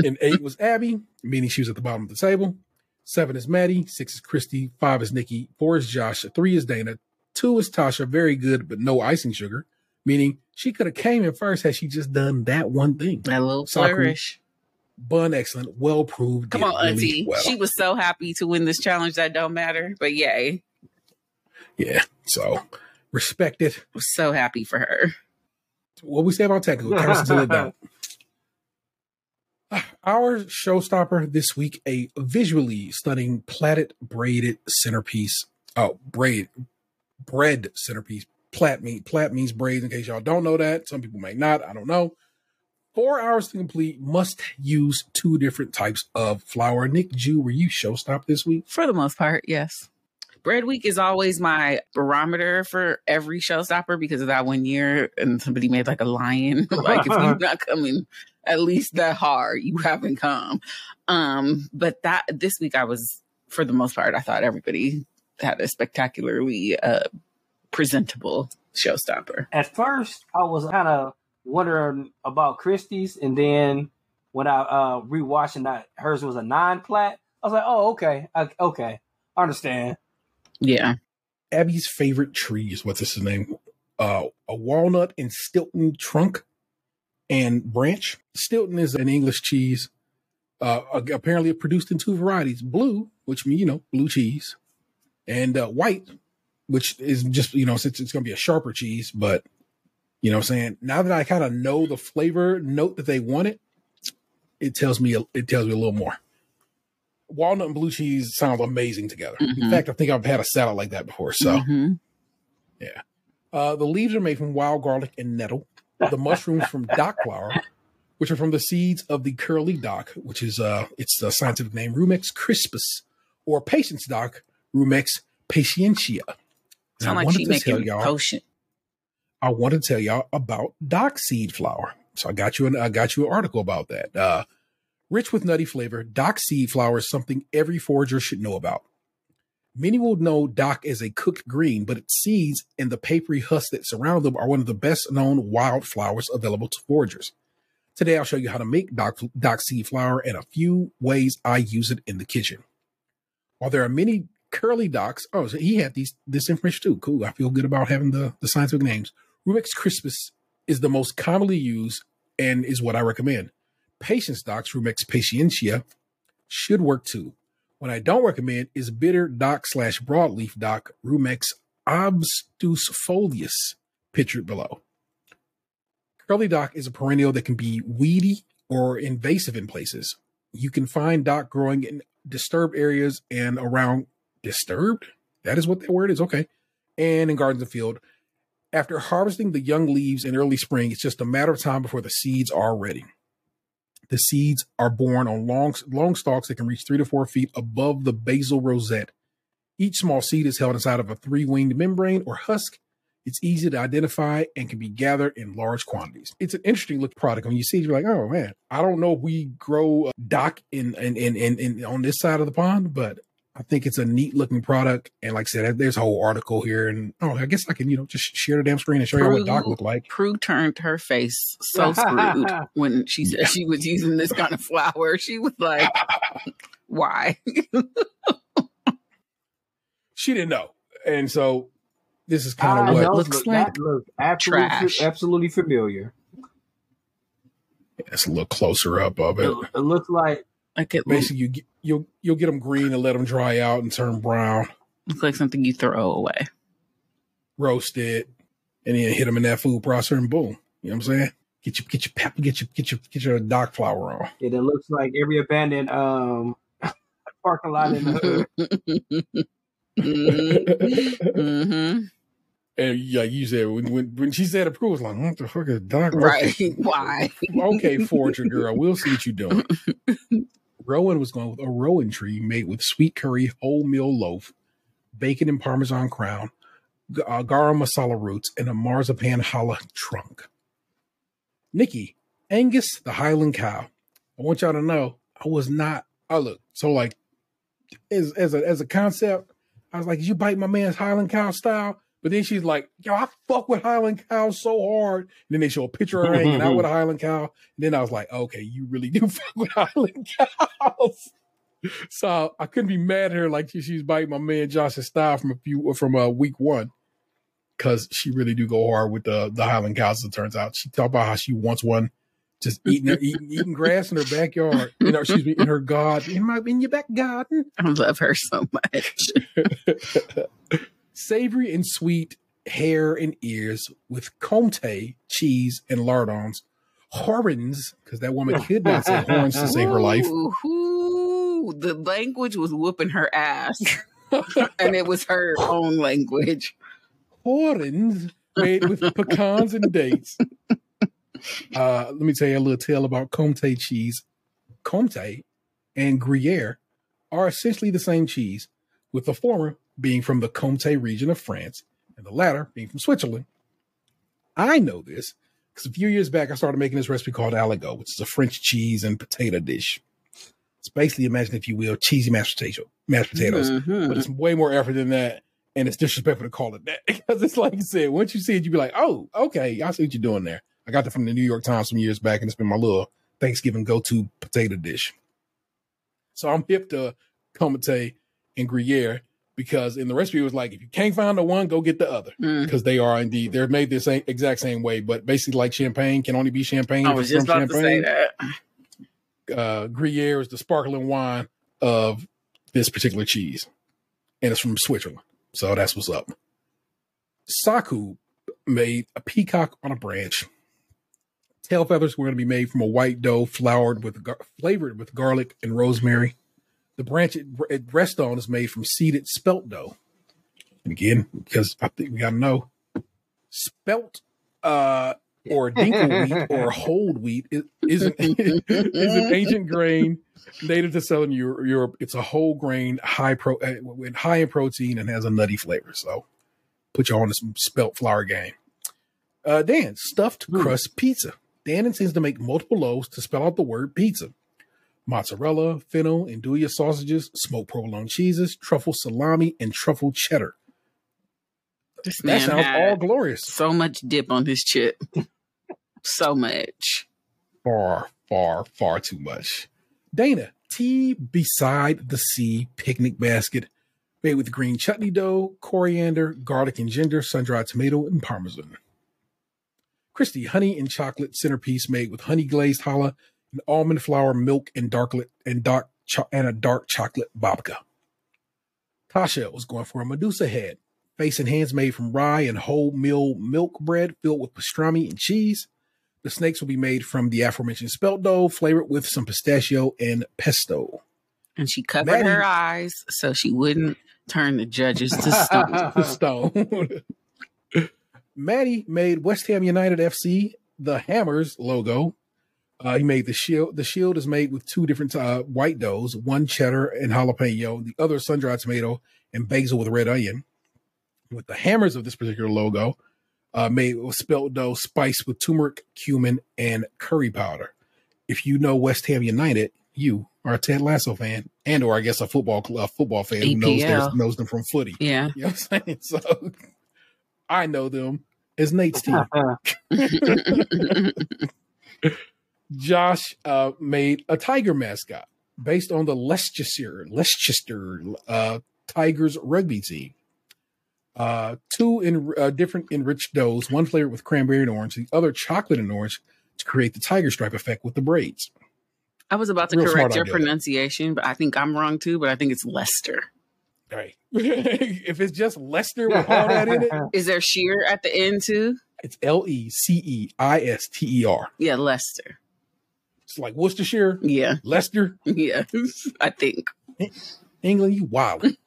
and eight was Abbi, meaning she was at the bottom of the table. Seven is Matty. Six is Cristy. Five is Nicky. Four is Josh. Three is Dana. Two is Tasha. Very good, but no icing sugar, meaning she could have came in first had she just done that one thing. That little Saku. flourish. Bun excellent, well proved. Come on, really Auntie. well. She was so happy to win this challenge that don't matter. But yay. yeah. So respect it. was so happy for her. What we say about technical counts until it. Ah, our showstopper this week, a visually stunning plaited braided centerpiece. Oh, braid, bread centerpiece. Plait mean plait means braids. In case y'all don't know that, some people may not. I don't know. Four hours to complete. Must use two different types of flour. Nicju, were you showstop this week? For the most part, yes. Bread Week is always my barometer for every showstopper because of that one year and somebody made like a lion. like if you're not coming at least that hard, you haven't come. Um, but that this week I was for the most part, I thought everybody had a spectacularly uh presentable showstopper. At first, I was kind of wondering about Cristy's, and then when I uh rewatching that hers was a nine plait, I was like, oh okay, I, okay, I understand. Yeah. Abbi's favorite tree is what's his name? Uh, a walnut and Stilton trunk and branch. Stilton is an English cheese. Uh, apparently produced in two varieties: blue, which means you know blue cheese, and uh, white, which is just you know since it's going to be a sharper cheese. But you know, what I'm saying now that I kind of know the flavor note that they wanted, it tells me it tells me a little more. Walnut and blue cheese sounds amazing together. In Mhm. fact, I think I've had a salad like that before. So. Mhm. Uh, the leaves are made from wild garlic and nettle. The mushrooms from dock flour, which are from the seeds of the curly dock, which is uh, its the scientific name Rumex crispus, or patience dock Rumex patientia. Sound like wanted she to tell making y'all- potion. I want to tell y'all about dock seed flour. So I got you an I got you an article about that. Uh, rich with nutty flavor, dock seed flour is something every forager should know about. Many will know dock as a cooked green, but its seeds and the papery husks that surround them are one of the best known wild flowers available to foragers. Today I'll show you how to make dock, seed flour and a few ways I use it in the kitchen. While there are many curly docks, oh, so he had these this information too. Cool. I feel good about having the, the scientific names. Rumex crispus is the most commonly used and is what I recommend. Patience docks, Rumex patientia, should work too. What I don't recommend is bitter dock slash broadleaf dock, Rumex obtusifolius, pictured below. Curly dock is a perennial that can be weedy or invasive in places. You can find dock growing in disturbed areas and around disturbed. That is what the word is. Okay. And in gardens and field. After harvesting the young leaves in early spring, it's just a matter of time before the seeds are ready. The seeds are born on long, long stalks that can reach three to four feet above the basal rosette. Each small seed is held inside of a three winged membrane or husk. It's easy to identify and can be gathered in large quantities. It's an interesting looking product. When you see it, you're like, oh man, I don't know if we grow uh, dock in, in, in, in, in on this side of the pond, but I think it's a neat looking product. And like I said, there's a whole article here. And oh, I guess I can, you know, just share the damn screen and show you what dock looked like. Prue turned her face so screwed when she said she was using this kind of flour. She was like, why? she didn't know, and so this is kind I of what know, looks look, like that looks absolutely, trash. absolutely familiar. it's a little closer up of It, it. it looks like like it looks, Basically, you get, you'll you'll get them green and let them dry out and turn brown, looks like something you throw away. roast it, and then hit them in that food processor, and boom. You know what I'm saying? Get your get your pepper, get your get your get your dock flour on. it, it looks like every abandoned um parking lot in the hood. mm-hmm. And yeah, you said when when, when she said approval, was like, what the fuck is dock? Right. Why? okay, forger girl, we'll see what you're doing. Rowan was going with a rowan tree made with sweet curry, wholemeal loaf, bacon and parmesan crown, uh, garam masala roots, and a marzipan challah trunk. Nicky, Angus the Highland cow. I want y'all to know I was not. Oh look, so like as as a as a concept, I was like, you bite my man's Highland cow style. But then she's like, yo, I fuck with Highland cow so hard. And then they show a picture of her hanging out with a Highland cow. And then I was like, okay, you really do fuck with Highland cows. So I couldn't be mad at her like she, she's biting my man Josh's style from a few from uh, week one. Cause she really do go hard with the the Highland cows, it turns out. She talked about how she wants one just eating her, eating, eating grass in her backyard. You know, excuse me, in her garden. In my in your back garden. I love her so much. Savory and sweet hair and ears with comté cheese and lardons. Horns, because that woman could not say horns to save her life. Ooh, the language was whooping her ass. and it was her own language. Horns made with pecans and dates. Uh, let me tell you a little tale about comté cheese. Comté and Gruyere are essentially the same cheese, with the former being from the Comté region of France and the latter being from Switzerland. I know this because a few years back I started making this recipe called Aligot, which is a French cheese and potato dish. It's basically, imagine if you will, cheesy mashed potato, mashed potatoes Mhm. but it's way more effort than that. And it's disrespectful to call it that because it's like you said, once you see it, you be like, oh, okay, I see what you're doing there. I got that from the New York Times some years back, and it's been my little Thanksgiving go to potato dish. So I'm hip to Comté and Gruyere because in the recipe it was like, if you can't find the one, go get the other Mm. because they are indeed they're made the same exact same way, but basically like champagne can only be champagne. I was just from about to say that. uh, Gruyere is the sparkling wine of this particular cheese, and it's from Switzerland. So that's what's up. Saku made a peacock on a branch. Tail feathers were going to be made from a white dough floured with gar- flavored with garlic and rosemary. The branch it, it rests on is made from seeded spelt dough. And again, because I think we got to know, spelt uh, or dinkel wheat or hulled wheat is, is, an, is an ancient grain native to southern Europe. It's a whole grain, high pro, uh, high in protein and has a nutty flavor. So put you on this spelt flour game. Uh, Dan, stuffed crust pizza. Dan intends to make multiple loaves to spell out the word pizza. Mozzarella, fennel, andouille sausages, smoked provolone cheeses, truffle salami, and truffle cheddar. This That sounds all glorious. so much dip on his chip. so much. far, far, far too much. Dana, tea beside the sea picnic basket made with green chutney dough, coriander, garlic and ginger, sun-dried tomato, and parmesan. Cristy, honey and chocolate centerpiece made with honey glazed challah and almond flour, milk, and darklet and dark cho- and a dark chocolate babka. Tasha was going for a Medusa head, face and hands made from rye and wholemeal milk bread filled with pastrami and cheese. The snakes will be made from the aforementioned spelt dough, flavored with some pistachio and pesto. And she covered Matty- her eyes so she wouldn't turn the judges to stone. The stone. Matty made West Ham United FC the Hammers logo. Uh, he made the shield. The shield is made with two different uh, white doughs, one cheddar and jalapeno, the other sun-dried tomato and basil with red onion. With the hammers of this particular logo, uh, made with spelt dough spiced with turmeric, cumin, and curry powder. If you know West Ham United, you are a Ted Lasso fan, and or I guess a football a football fan who knows their, knows them from footy. Yeah. You know what I'm saying? So I know them as Nate's team. Josh uh, made a tiger mascot based on the Leicestershire Leicester uh, Tigers rugby team. Uh, two in uh, different enriched doughs, one flavored with cranberry and orange, the other chocolate and orange to create the tiger stripe effect with the braids. I was about to Real correct your idea. pronunciation, but I think I'm wrong too. But I think it's Lester. Right. if it's just Lester with all that in it, Is there sheer at the end too? it's L E C E I S T E R. Yeah, Lester. Like Worcestershire, Yeah, Leicester, yeah. I think. England, you wild.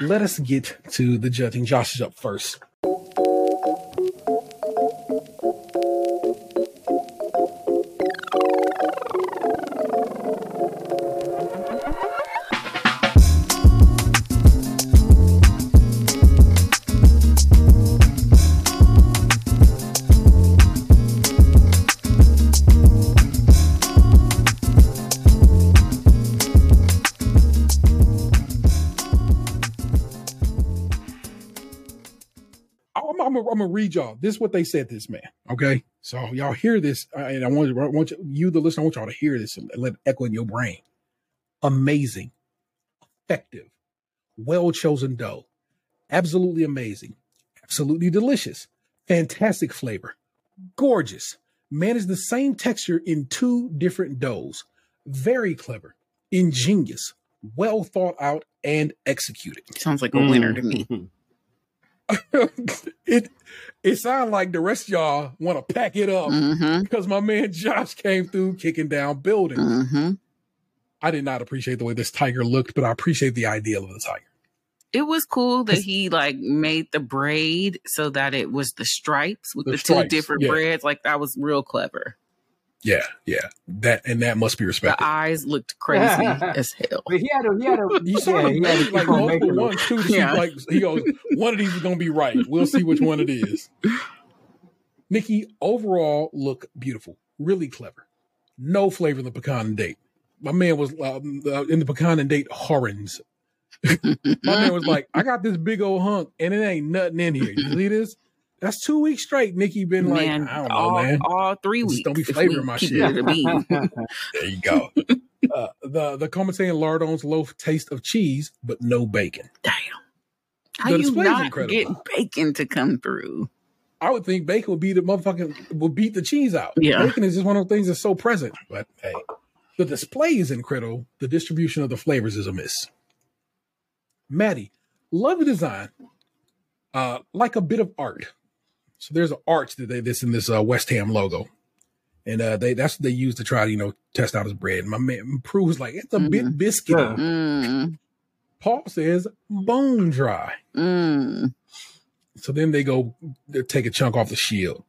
Let us get to the judging. Josh is up first. I'm, I'm, I'm gonna read y'all. This is what they said. This man. Okay, so y'all hear this, uh, and I want, I want you, you, the listener, I want y'all to hear this and let it echo in your brain. Amazing, effective, well chosen dough, absolutely amazing, absolutely delicious, fantastic flavor, gorgeous. Manage the same texture in two different doughs. Very clever, ingenious, well thought out, and executed. Sounds like a winner to me. it it sounds like the rest of y'all want to pack it up Mm-hmm. because my man Josh came through kicking down buildings. Mm-hmm. I did not appreciate the way this tiger looked, but I appreciate the ideal of the tiger. It was cool that he like made the braid so that it was the stripes with The the, stripes, two different yeah. braids. Like that was real clever. Yeah, yeah, that and that must be The respected. eyes looked crazy as hell. But he had a he had a You saw yeah, he had to make keep like on multiple making them. ones too. To see, Yeah. like he goes, one of these is gonna be right. We'll see which one it is. Nicky, overall look beautiful, really clever. No flavor in the pecan and date. My man was um, uh, in the pecan and date horrends. My man was like, I got this big old hunk and it ain't nothing in here. You see this? That's two weeks straight. Nicky been like, I don't know, all, man. all three Just weeks. don't be flavoring my shit. it a bean. There you go. uh, the the comté and lardons loaf taste of cheese, but no bacon. Damn. How The you display's not incredible. get bacon to come through? I would think bacon would be the motherfucking would beat the cheese out. Yeah. Bacon is just one of those things that's so present. But hey, the display is incredible. The distribution of the flavors is a miss. Matty, love the design. Uh, like a bit of art. So there's an arch that they this in this uh, West Ham logo. And uh, they that's what they use to try to, you know, test out his bread. My man Prue was like, it's a bit biscuit. Yeah. Mm, Paul says bone dry. mm. So then they go they take a chunk off the shield.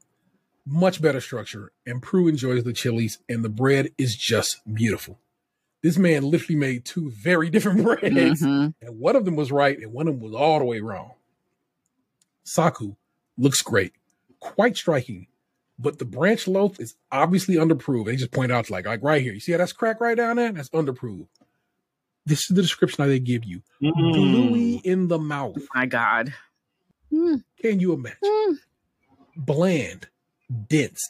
Much better structure. And Prue enjoys the chilies, and the bread is just beautiful. This man literally made two very different breads, Mhm. and one of them was right, and one of them was all the way wrong. Saku looks great, quite striking, but the branch loaf is obviously underproved. They just point out, like, like right here, you see how that's cracked right down there? That's underproved. This is the description they give you: Mm. gluey in the mouth. My God. Mm, Can you imagine? mm. bland, dense.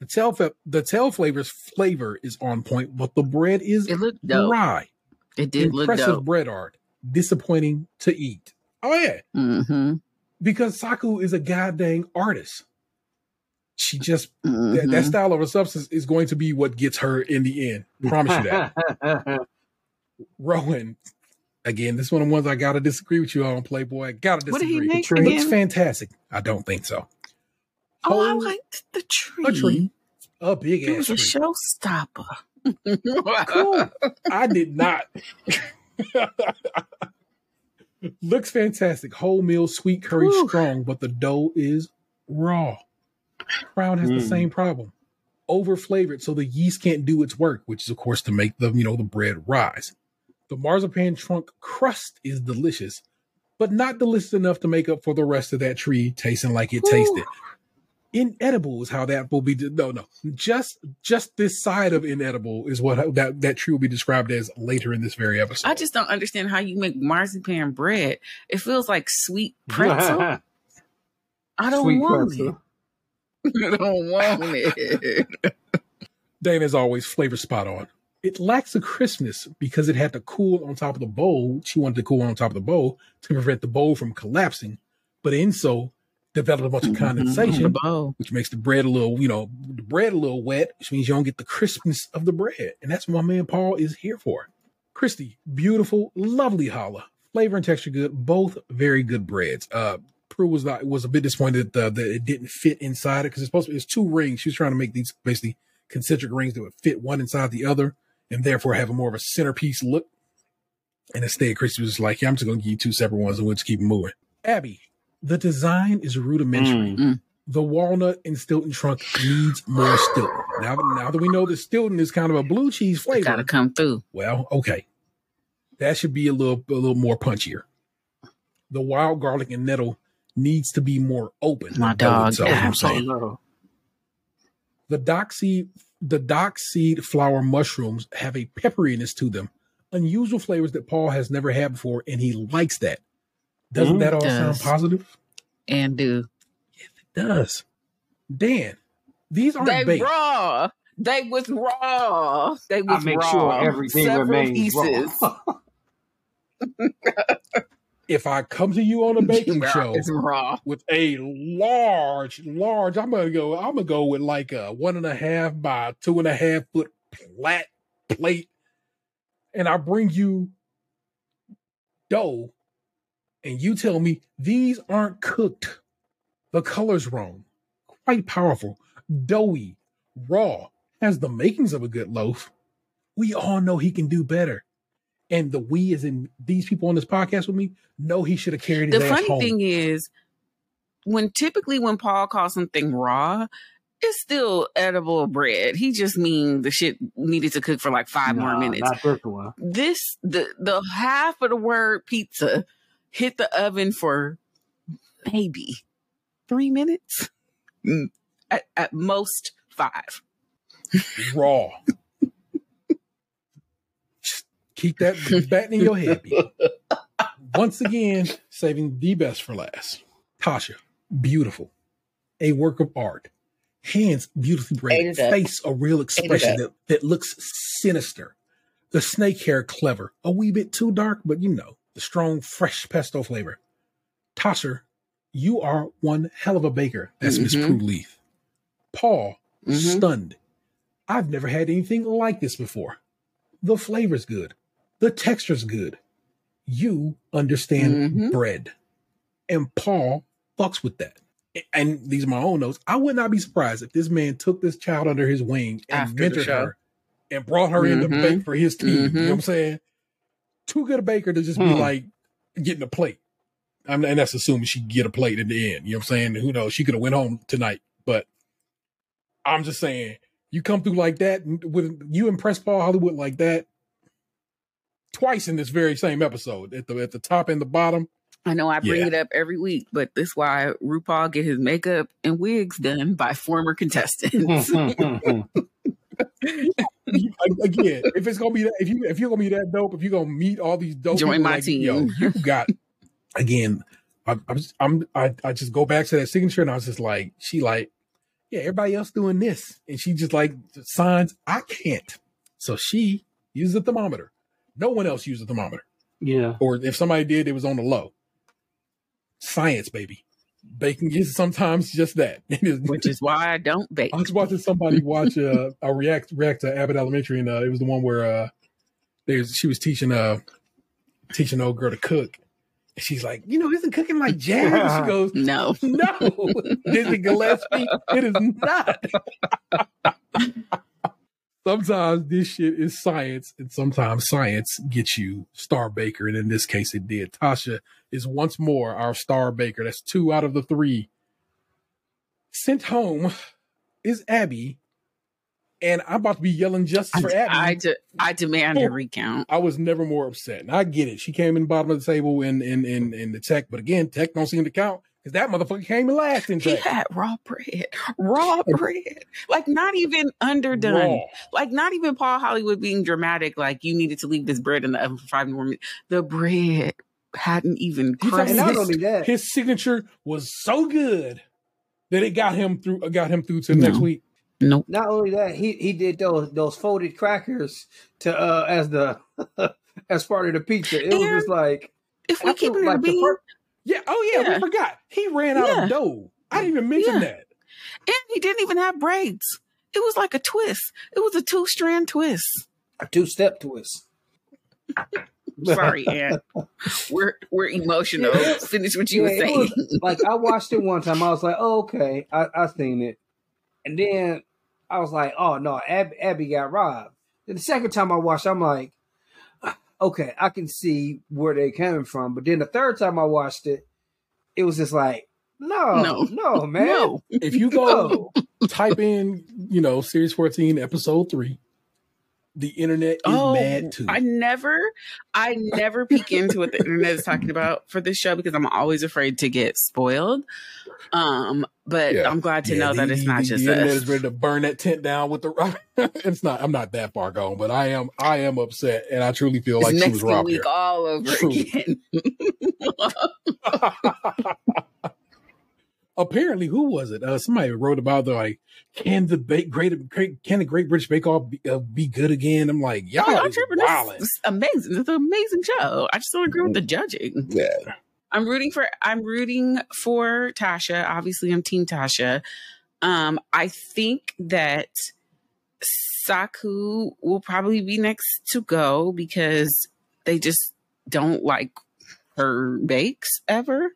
The tail fa- the tail flavors flavor is on point, but the bread is It looked dope. dry. It did look Impressive dope. bread art, disappointing to eat. Oh yeah, Mm-hmm. Because Saku is a goddamn artist. She just that, Mm-hmm. that style of a substance is going to be what gets her in the end. Promise you that. Rowan, again, this one of the ones I gotta disagree with you on Playboy. I gotta What did disagree. he make Tree. Looks fantastic. I don't think so. Oh, I liked the tree. a tree. A big It ass was a tree. showstopper. cool. I did not. Looks fantastic. Whole meal, sweet curry, Whew. strong, but the dough is raw. Crown has the Mm. same problem. Over flavored, so the yeast can't do its work, which is of course to make the you know the bread rise. The marzipan trunk crust is delicious, but not delicious enough to make up for the rest of that tree tasting like it Whew. tasted. Inedible is how that will be. No, no, just just this side of inedible is what that that tree will be described as later in this very episode. I just don't understand how you make marzipan bread. It feels like sweet pretzel. I don't Sweet want pretzel. it. I don't want it. Dana is always flavor spot on. It lacks the crispness because it had to cool on top of the bowl. She wanted to cool on top of the bowl to prevent the bowl from collapsing, but in so developed a bunch of Mhm. The condensation, which makes the bread a little, you know, the bread a little wet, which means you don't get the crispness of the bread. And that's what my man Paul is here for. Cristy, beautiful, lovely challah, flavor and texture good, both very good breads. Uh, Prue was not, was a bit disappointed that, uh, that it didn't fit inside it because it's supposed to be it's two rings. She was trying to make these basically concentric rings that would fit one inside the other and therefore have a more of a centerpiece look. And instead, Cristy was like, "Yeah, I'm just going to give you two separate ones and we'll just keep moving." Abbi, the design is rudimentary. Mm. The walnut and Stilton trunk needs more Stilton. Now, now that we know that Stilton is kind of a blue cheese flavor, gotta come through. well, okay, that should be a little a little more punchier. The wild garlic and nettle needs to be more open. My dog, itself, I'm saying. No. The dock seed, the dock seed flour mushrooms have a pepperiness to them, unusual flavors that Paul has never had before, and he likes that. Doesn't Mm, that all does. sound positive? And do. It does. Dan, these aren't They baked. raw. They was raw. They I make raw. sure everything Several remains pieces. raw. If I come to you on a baking show It's raw. with a large, large, I'm gonna go. I'm gonna go with like a one and a half by two and a half foot flat plate, and I bring you dough, and you tell me these aren't cooked. The color's wrong. Quite powerful, doughy, raw, has the makings of a good loaf. We all know he can do better. And the we is in these people on this podcast with me know he should have carried his The ass funny home. thing is, when typically when Paul calls something raw, it's still edible bread. He just mean the shit needed to cook for like five more minutes. Not this one. This the the half of the word pizza hit the oven for maybe three minutes. Mm. At, at most five. raw. Just Keep that bat in your head. Once again, saving the best for last. Tasha, beautiful. A work of art. Hands beautifully braided. Face a real expression that, that looks sinister. The snake hair clever. A wee bit too dark, but you know, the strong, fresh pesto flavor. Tosser, you are one hell of a baker. That's Miss Mhm. Prue Leith. Paul, Mhm. stunned. I've never had anything like this before. The flavor's good. The texture's good. You understand Mhm. bread. And Paul fucks with that. And these are my own notes. I would not be surprised if this man took this child under his wing and After mentored her and brought her in to Mhm. bake for his team. You know what I'm saying? Too good a baker to just be Hmm. like getting a plate. I mean, and that's assuming she get a plate in the end. You know what I'm saying? Who knows? She could have went home tonight, but I'm just saying, you come through like that with you impress Paul Hollywood like that twice in this very same episode at the at the top and the bottom. I know I bring Yeah. it up every week, but this why RuPaul get his makeup and wigs done by former contestants. Hmm, hmm, hmm, You- Again, if it's gonna be that, if you if you're gonna be that dope, if you're gonna meet all these dope, Join people, my like, Yo, you got again. I, I'm just, I'm I, I just go back to that signature and I was just like, she like, yeah, everybody else doing this, and she just like signs. I can't, so she used the thermometer. No one else used the thermometer. yeah. or if somebody did, it was on the low. Science, baby. Baking is sometimes just that. It is, which is why I don't bake. I was watching somebody watch uh, a react react to Abbott Elementary, and uh, it was the one where uh, there's she was teaching uh teaching the old girl to cook. And she's like, you know, isn't cooking like jazz? She goes, No. no, Dizzy Gillespie, it is not. sometimes this shit is science, and sometimes science gets you star baker, and in this case, it did. Tasha is once more our star baker. That's two out of the three. Sent home is Abbi, and I'm about to be yelling justice for Abbi. I, de- I demand a oh, recount. I was never more upset. And I get it. She came in the bottom of the table in in in, in the tech, but again, tech don't seem to count because that motherfucker came in last in tech. He had raw bread, raw bread, like not even underdone, Raw. like not even Paul Hollywood being dramatic. Like you needed to leave this bread in the oven for five more minutes. The bread hadn't even You talking And crusted. not his- only that, His signature was so good that it got him through. uh, Got him through to next week. Nope. Not only that, he he did those those folded crackers to uh as the as part of the pizza. It was just like If we keep it in like, a the bean, Yeah. Oh yeah, Yeah. we forgot. He ran out Yeah. of dough. I didn't even mention Yeah. that. and he didn't even have braids. It was like a twist. It was a two strand twist. a two step twist. Sorry, Aunt. We're we're emotional. Yeah. Finish what you were Yeah, it saying. was- like I watched it one time. I was like, oh, okay, I I seen it, and then I was like, oh no, Abbi, Abbi got robbed. Then the second time I watched, I'm like, "Ah, okay, I can see where they coming from. But then the third time I watched it, it was just like, no, No. no, man, No. If you go no. type in, you know, Series 14, episode three, the internet is Oh, mad too. I never, I never peek into what the internet is talking about for this show because I'm always afraid to get spoiled. Um, but Yeah. I'm glad to Yeah, know that it's not the, just the internet us. is ready to burn that tent down with the. it's not. I'm not that far gone, but I am. I am upset, and I truly feel It's like she next was robbed week here. all over again. Apparently, who was it? Uh, somebody wrote about the like, can the bake great, great can the Great British Bake Off be, uh, be good again? I'm like, y'all Oh, I'm is tripping. is amazing. It's an amazing show. I just don't agree with the judging. Yeah, I'm rooting for I'm rooting for Tasha. Obviously, I'm team Tasha. Um, I think that Saku will probably be next to go because they just don't like her bakes ever.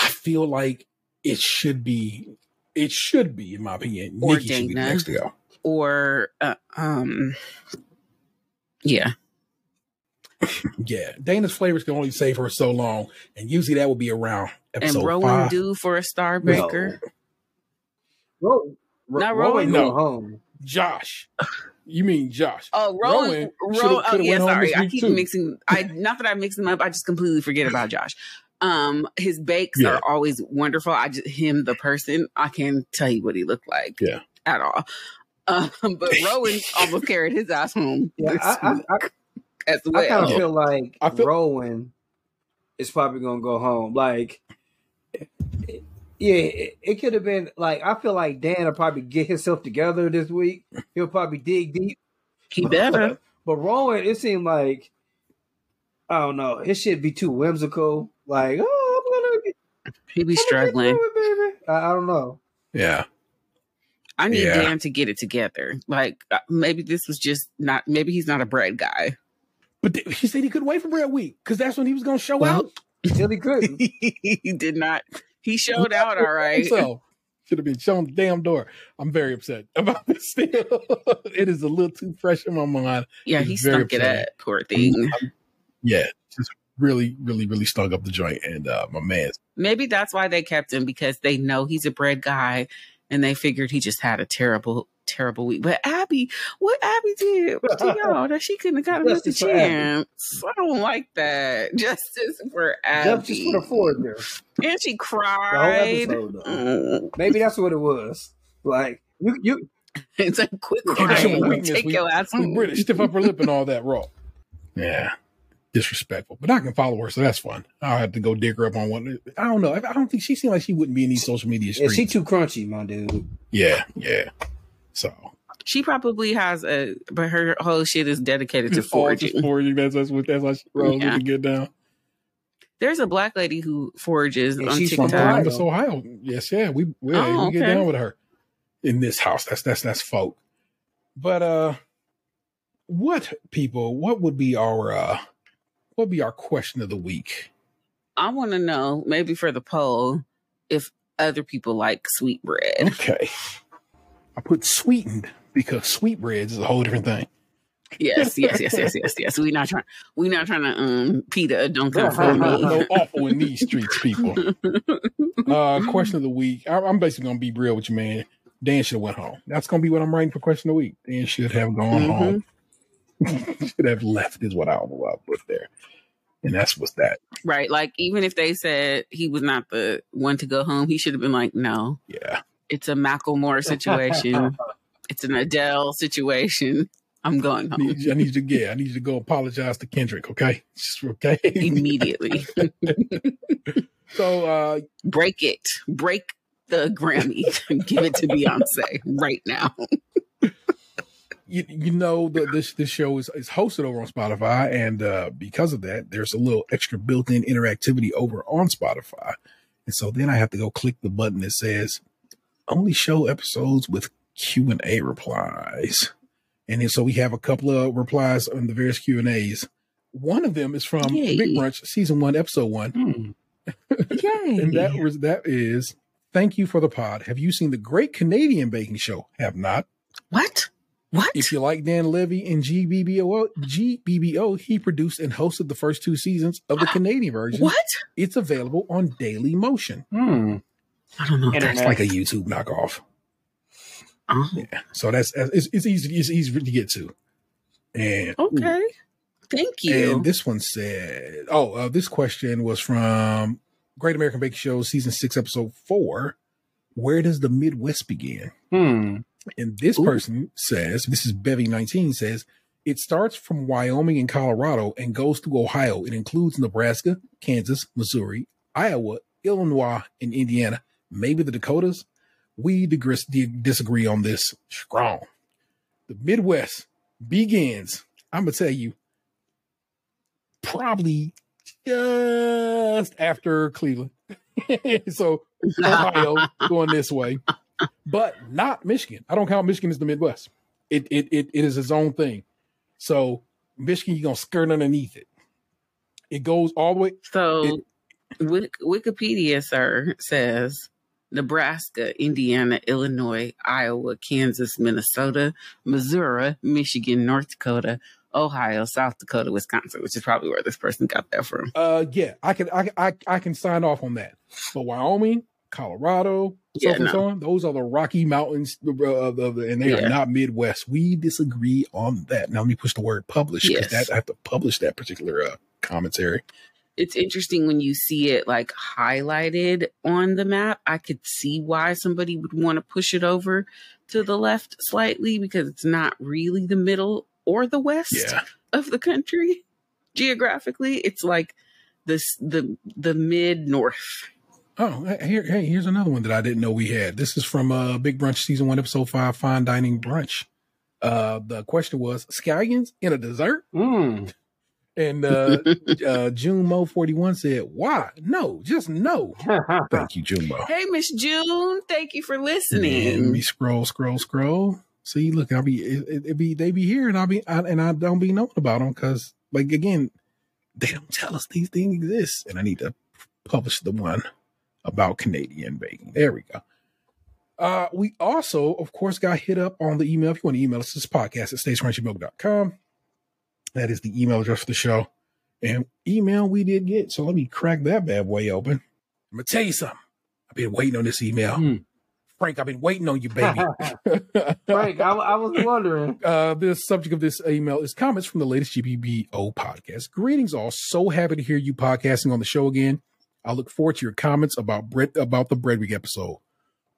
I feel like it should be. It should be, in my opinion, Or Nicky should be next to go. Or uh, um yeah. Yeah, Dana's flavors can only save her so long, and usually that will be around episode And episode Rowan do for a star breaker. Ro- Ro- Not Rowan Rowan. No. home. Josh, you mean Josh? Oh, Rowan. Rowan Rowan. shoulda- oh, coulda yeah. Sorry, I keep too. mixing. I not that I mix them up. I just completely forget about Josh. Um, his bakes Yeah. are always wonderful. I just him the person. I can't tell you what he looked like. Yeah. at all. Um, but Rowan almost carried his ass home Yeah, this I, I, week I, as I kind of well. feel like I feel- Rowan is probably gonna go home. Like, yeah, it, it could have been like I feel like Dan will probably get himself together this week. He'll probably dig deep. He better. But Rowan, it seemed like I don't know. His shit be too whimsical. Like, oh, I'm gonna He be I'm get struggling. it, baby. I, I don't know. Yeah, I need Yeah. Dan to get it together. Like uh, maybe this was just not. Maybe he's not a bread guy. but th- he said he couldn't wait for Bread Week because that's when he was going to show Well, out. Till he couldn't. he did not. He showed out all right. So should have been shown the damn door. I'm very upset about this still. it is a little too fresh in my mind. Yeah, It's he very stunk it upsetting. up. Poor thing. Yeah, just really, really, really stung up the joint. And uh, my man, Maybe that's why they kept him because they know he's a bread guy, and they figured he just had a terrible, terrible week. But Abbi, what Abbi did to y'all that she couldn't have gotten another Justice for Abbi. chance. I don't like that. Justice for Abbi. Justice for the foreigner. and she cried. episode. Mm. Maybe that's what it was. Like you, you. It's a quick Can't show crying. weakness. Take We- your ass we. British, stiff upper lip and all that raw. Yeah, disrespectful. But I can follow her, so that's fun. I'll have to go dig her up on one. I don't know. I I don't think she seemed like she wouldn't be in these social media Yeah, she too crunchy, my dude. yeah, yeah. So She probably has a, but her whole shit is dedicated to Just all foraging. foraging. That's that's what that's how she rolls Yeah. to get down. There's a black lady who forages And on she's From from Ohio. Columbus, Ohio. Yes, yeah. We we, Oh, we get down with her in this house. That's that's that's folk. But uh, what people? What would be our uh, what would be our question of the week? I want to know, maybe for the poll, if other people like sweet bread. Okay, I put sweetened because sweetbreads is a whole different thing. Yes, yes, yes, yes, yes, yes. We're not trying. We're not trying to. Um, PETA, don't come for no, me. no offal in these streets, people. Uh, question of the week. I, I'm basically gonna be real with you, man. Dan should have went home. That's gonna be what I'm writing for question of the week. Dan should have gone Mhm. home. should have left is what I don't know I put there. And that's what's that. Right, like even if they said he was not the one to go home, he should have been like, "No, Yeah. it's a Macklemore situation. it's an Adele situation. I'm going I home need, you, I need you to yeah, I need you to go apologize to Kendrick, okay? Just okay. immediately. so uh Break it. Break the Grammy. Give it to Beyonce right now. You, you know the, this this show is, is hosted over on Spotify, and uh, because of that, there's a little extra built-in interactivity over on Spotify. And so then I have to go click the button that says only show episodes with Q and A replies. And then so we have a couple of replies on the various Q and A's. One of them is from Yay. Big Brunch, season one, episode one. Hmm. Yay. And that was that is thank you for the pod. Have you seen the Great Canadian Baking Show? Have not. what? What? If you like Dan Levy and GBBO, GBBO, he produced and hosted the first two seasons of the Canadian version. what? It's available on Daily Motion. Hmm. I don't know. what Internet. It's like a YouTube knockoff. Oh, Yeah, so that's it's, it's easy. It's easy to get to. And okay. Thank you. and this one said, "Oh, uh, this question was from Great American Baking Show, season six, episode four. Where does the Midwest begin?" Hmm. And this Ooh. person says, this is Bevy19 says, it starts from Wyoming and Colorado and goes through Ohio. It includes Nebraska, Kansas, Missouri, Iowa, Illinois, and Indiana, maybe the Dakotas. We digres- di- disagree on this strong. The Midwest begins, I'm going to tell you, probably just after Cleveland. so Ohio going this way, but not Michigan. I don't count Michigan as the Midwest. It it it, it is its own thing. So Michigan, you're gonna skirt underneath it. It goes all the way. So, Wik- Wikipedia, sir, says Nebraska, Indiana, Illinois, Iowa, Kansas, Minnesota, Missouri, Michigan, North Dakota, Ohio, South Dakota, Wisconsin, which is probably where this person got that from. Uh, yeah, I can I I, I can sign off on that. But Wyoming, Colorado, Yeah, no. Those are the Rocky Mountains, uh, of the- and they Yeah. are not Midwest. We disagree on that. Now let me push the word publish because Yes. that I have to publish that particular uh, commentary. It's interesting when you see it like highlighted on the map. I could see why somebody would want to push it over to the left slightly because it's not really the middle or the west. Yeah. of the country geographically it's like this the the mid north Oh, here, hey, here's another one that I didn't know we had. This is from uh, Big Brunch season one, episode five, Fine Dining Brunch. Uh, the question was scallions in a dessert, Hmm. and uh, uh, June Mo forty one said, "Why? No, just no." Thank you, June Mo. hey miss june thank you for And let listening me scroll, scroll, scroll. See, look, I'll be it, it, it be they be here, and I'll be I, and I don't be knowing about them because, like, again, they don't tell us these things exist, and I need to publish the one about Canadian baking. There we go. Uh, we also, of course, got hit up on the email. If you want to email us, this podcast at stagecrunchybilk.com. That is the email address for the show. And email we did get. So let me crack that bad boy open. I'm gonna tell you something. I've been waiting on this email. Hmm. Frank, I've been waiting on you, baby. Frank, I, I was wondering. Uh, the subject of this email is comments from the latest GBBO podcast. Greetings, all. So happy to hear you podcasting on the show again. I look forward to your comments about bread about the Bread Week episode.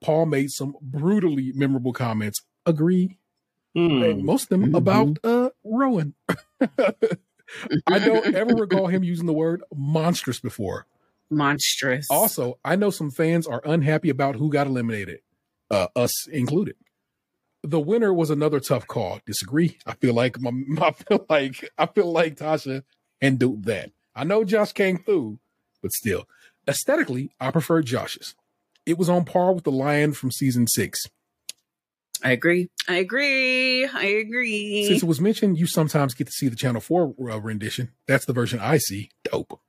Paul made some brutally memorable comments. Agree, and most of them Mhm. about uh Rowan. I don't ever recall him using the word monstrous before. monstrous Also, I know some fans are unhappy about who got eliminated, uh, us included. The winner was another tough call. Disagree. I feel like my, I feel like I feel like Tasha handled that. I know Josh came through, but still, aesthetically, I prefer Josh's. It was on par with the lion from season six. i agree i agree i agree Since it was mentioned, you sometimes get to see the Channel 4 uh, rendition. That's the version I see. Dope.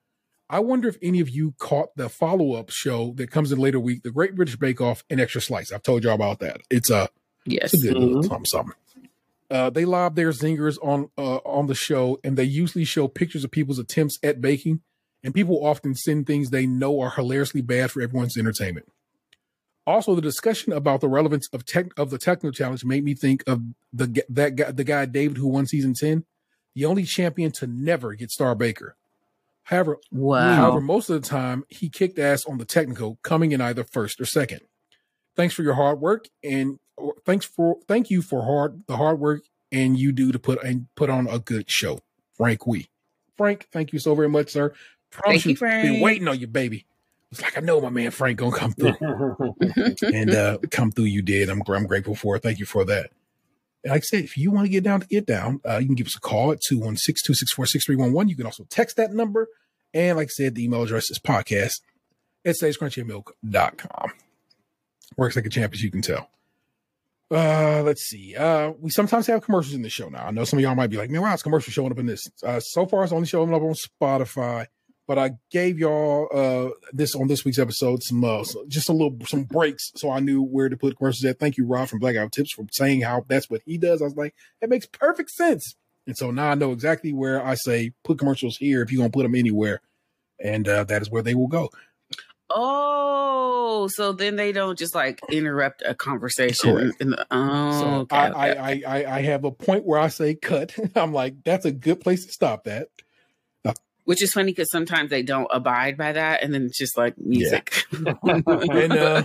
I wonder if any of you caught the follow up show that comes in later week, The Great British Bake Off and Extra Slice. I've told y'all about that. It's a, yes it's a good little Mhm. something, something. Uh, they lob their zingers on uh, on the show, and they usually show pictures of people's attempts at baking. And people often send things they know are hilariously bad for everyone's entertainment. Also, the discussion about the relevance of tech of the techno challenge made me think of the that guy, the guy David who won season ten, the only champion to never get Star Baker. However, wow However, most of the time he kicked ass on the technical, coming in either first or second. Thanks for your hard work and thanks for thank you for hard the hard work and you do to put and put on a good show. Frank Wee. Frank, thank you so very much, sir. Promise Thank you, Frank. Been waiting on you, baby. It's like I know my man Frank gonna come through, and uh, come through. You did. I'm I'm grateful for it. Thank you for that. And like I said, if you want to get down to get down, uh, you can give us a call at 216-264-6311. You can also text that number. And like I said, the email address is podcast at sagecrunchyandmilk.com. Works like a champ, as you can tell. Uh, let's see. Uh, we sometimes have commercials in the show now. I know some of y'all might be like, man, wow, it's commercial showing up in this. Uh, so far, it's only showing up on Spotify, but I gave y'all uh this on this week's episode some uh, just a little some breaks, so I knew where to put commercials at. Thank you, Rob from Blackout Tips, for saying how that's what he does. I was like, it makes perfect sense, and so now I know exactly where I say put commercials here if you're gonna put them anywhere, and uh, that is where they will go. Oh, so then they don't just like interrupt a conversation. The, oh, So okay, I, okay. I, I, I, I have a point where I say cut. I'm like, that's a good place to stop that. Which is funny because sometimes they don't abide by that, and then it's just like music. And uh,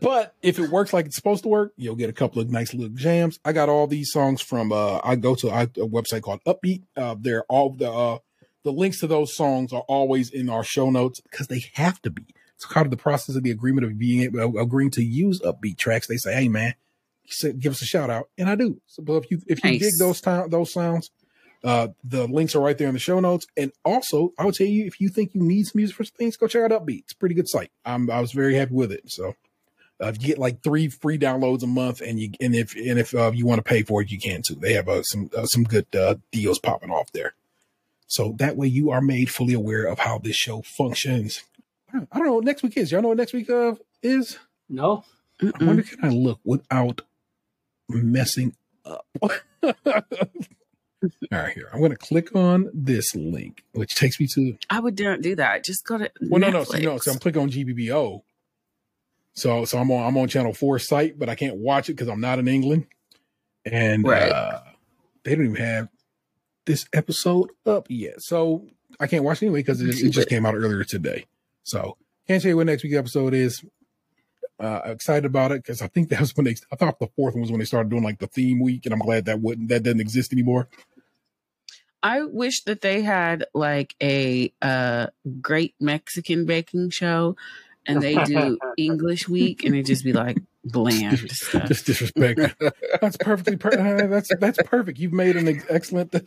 but if it works like it's supposed to work, you'll get a couple of nice little jams. I got all these songs from uh, I go to a, a website called Uppbeat. Uh, they're all the uh, the links to those songs are always in our show notes because they have to be. It's part of the process of the agreement of being able, of agreeing to use Uppbeat tracks. They say, "Hey, man, give us a shout out," and I do. So, but if you if you Nice. dig those time those sounds, uh, the links are right there in the show notes. And also, I would tell you if you think you need some music for some things, go check out Uppbeat. It's a pretty good site. I'm, I was very happy with it. So uh, you get like three free downloads a month, and you and if and if uh, you want to pay for it, you can too. They have uh, some uh, some good uh, deals popping off there. So that way you are made fully aware of how this show functions. I don't know what next week is. Y'all know what next week uh, is? no. I Mm-mm. wonder can I look without messing up. All right, here. I'm going to click on this link, which takes me to. I would not do that. Just go to Well, no, no, Netflix. so, no. So I'm clicking on GBBO. So, so I'm on I'm on Channel Four site, but I can't watch it because I'm not in England, and Right. uh, they don't even have this episode up yet. So I can't watch it anyway because it, it just came out earlier today. So can't tell you what next week's episode is. Uh, excited about it because I think that was when they. I thought the fourth one was when they started doing like the theme week, and I'm glad that wouldn't that doesn't exist anymore. I wish that they had like a uh great Mexican baking show and they do English week and it just be like bland stuff. Just disrespect. that's perfectly. Per- uh, that's that's perfect. You've made an ex- excellent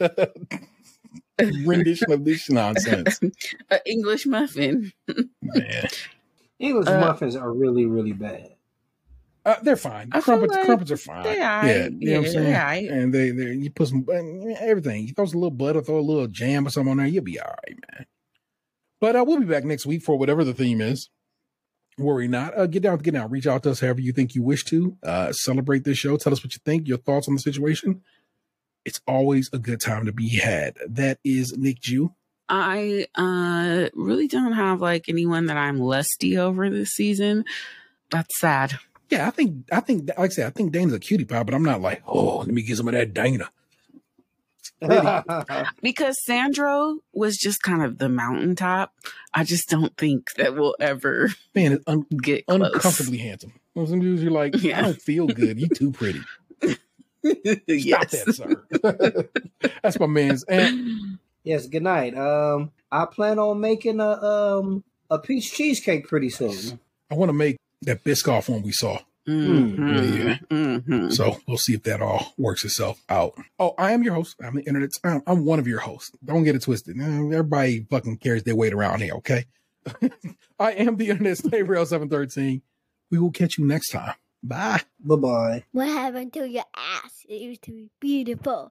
rendition of this nonsense, An English muffin. man. English Uh, muffins are really, really bad. Uh, they're fine. I Crumpets, like crumpets are fine. they yeah, aight. you know what I'm Yeah, saying. And they, they, you put some everything. You throw some little butter, throw a little jam or something on there, you'll be all right, man. But uh, we'll be back next week for whatever the theme is. Worry not. Uh, get down, get down. Reach out to us however you think you wish to. Uh, celebrate this show. Tell us what you think, your thoughts on the situation. It's always a good time to be had. That is Nicju. I uh really don't have like anyone that I'm lusty over this season. That's sad. Yeah, I think I think like I said, I think Dana's a cutie pie, but I'm not like, oh, let me get some of that Dana. Because Sandro was just kind of the mountaintop. I just don't think that we'll ever Man, it's un- get close. uncomfortably handsome. You Some dudes you're like, yeah. I don't feel good. You too pretty. Stop yes. that, sir. That's my man's. And yes, good night. Um, I plan on making a um a peach cheesecake pretty soon. I want to make that Biscoff one we saw. Mhm. Yeah. Mhm. So we'll see if that all works itself out. Oh, I am your host. I'm the internet. I'm, I'm one of your hosts. Don't get it twisted. Everybody fucking carries their weight around here, okay? I am the internet slave rail 713. We will catch you next time. Bye. Bye bye. What happened to your ass? It used to be beautiful.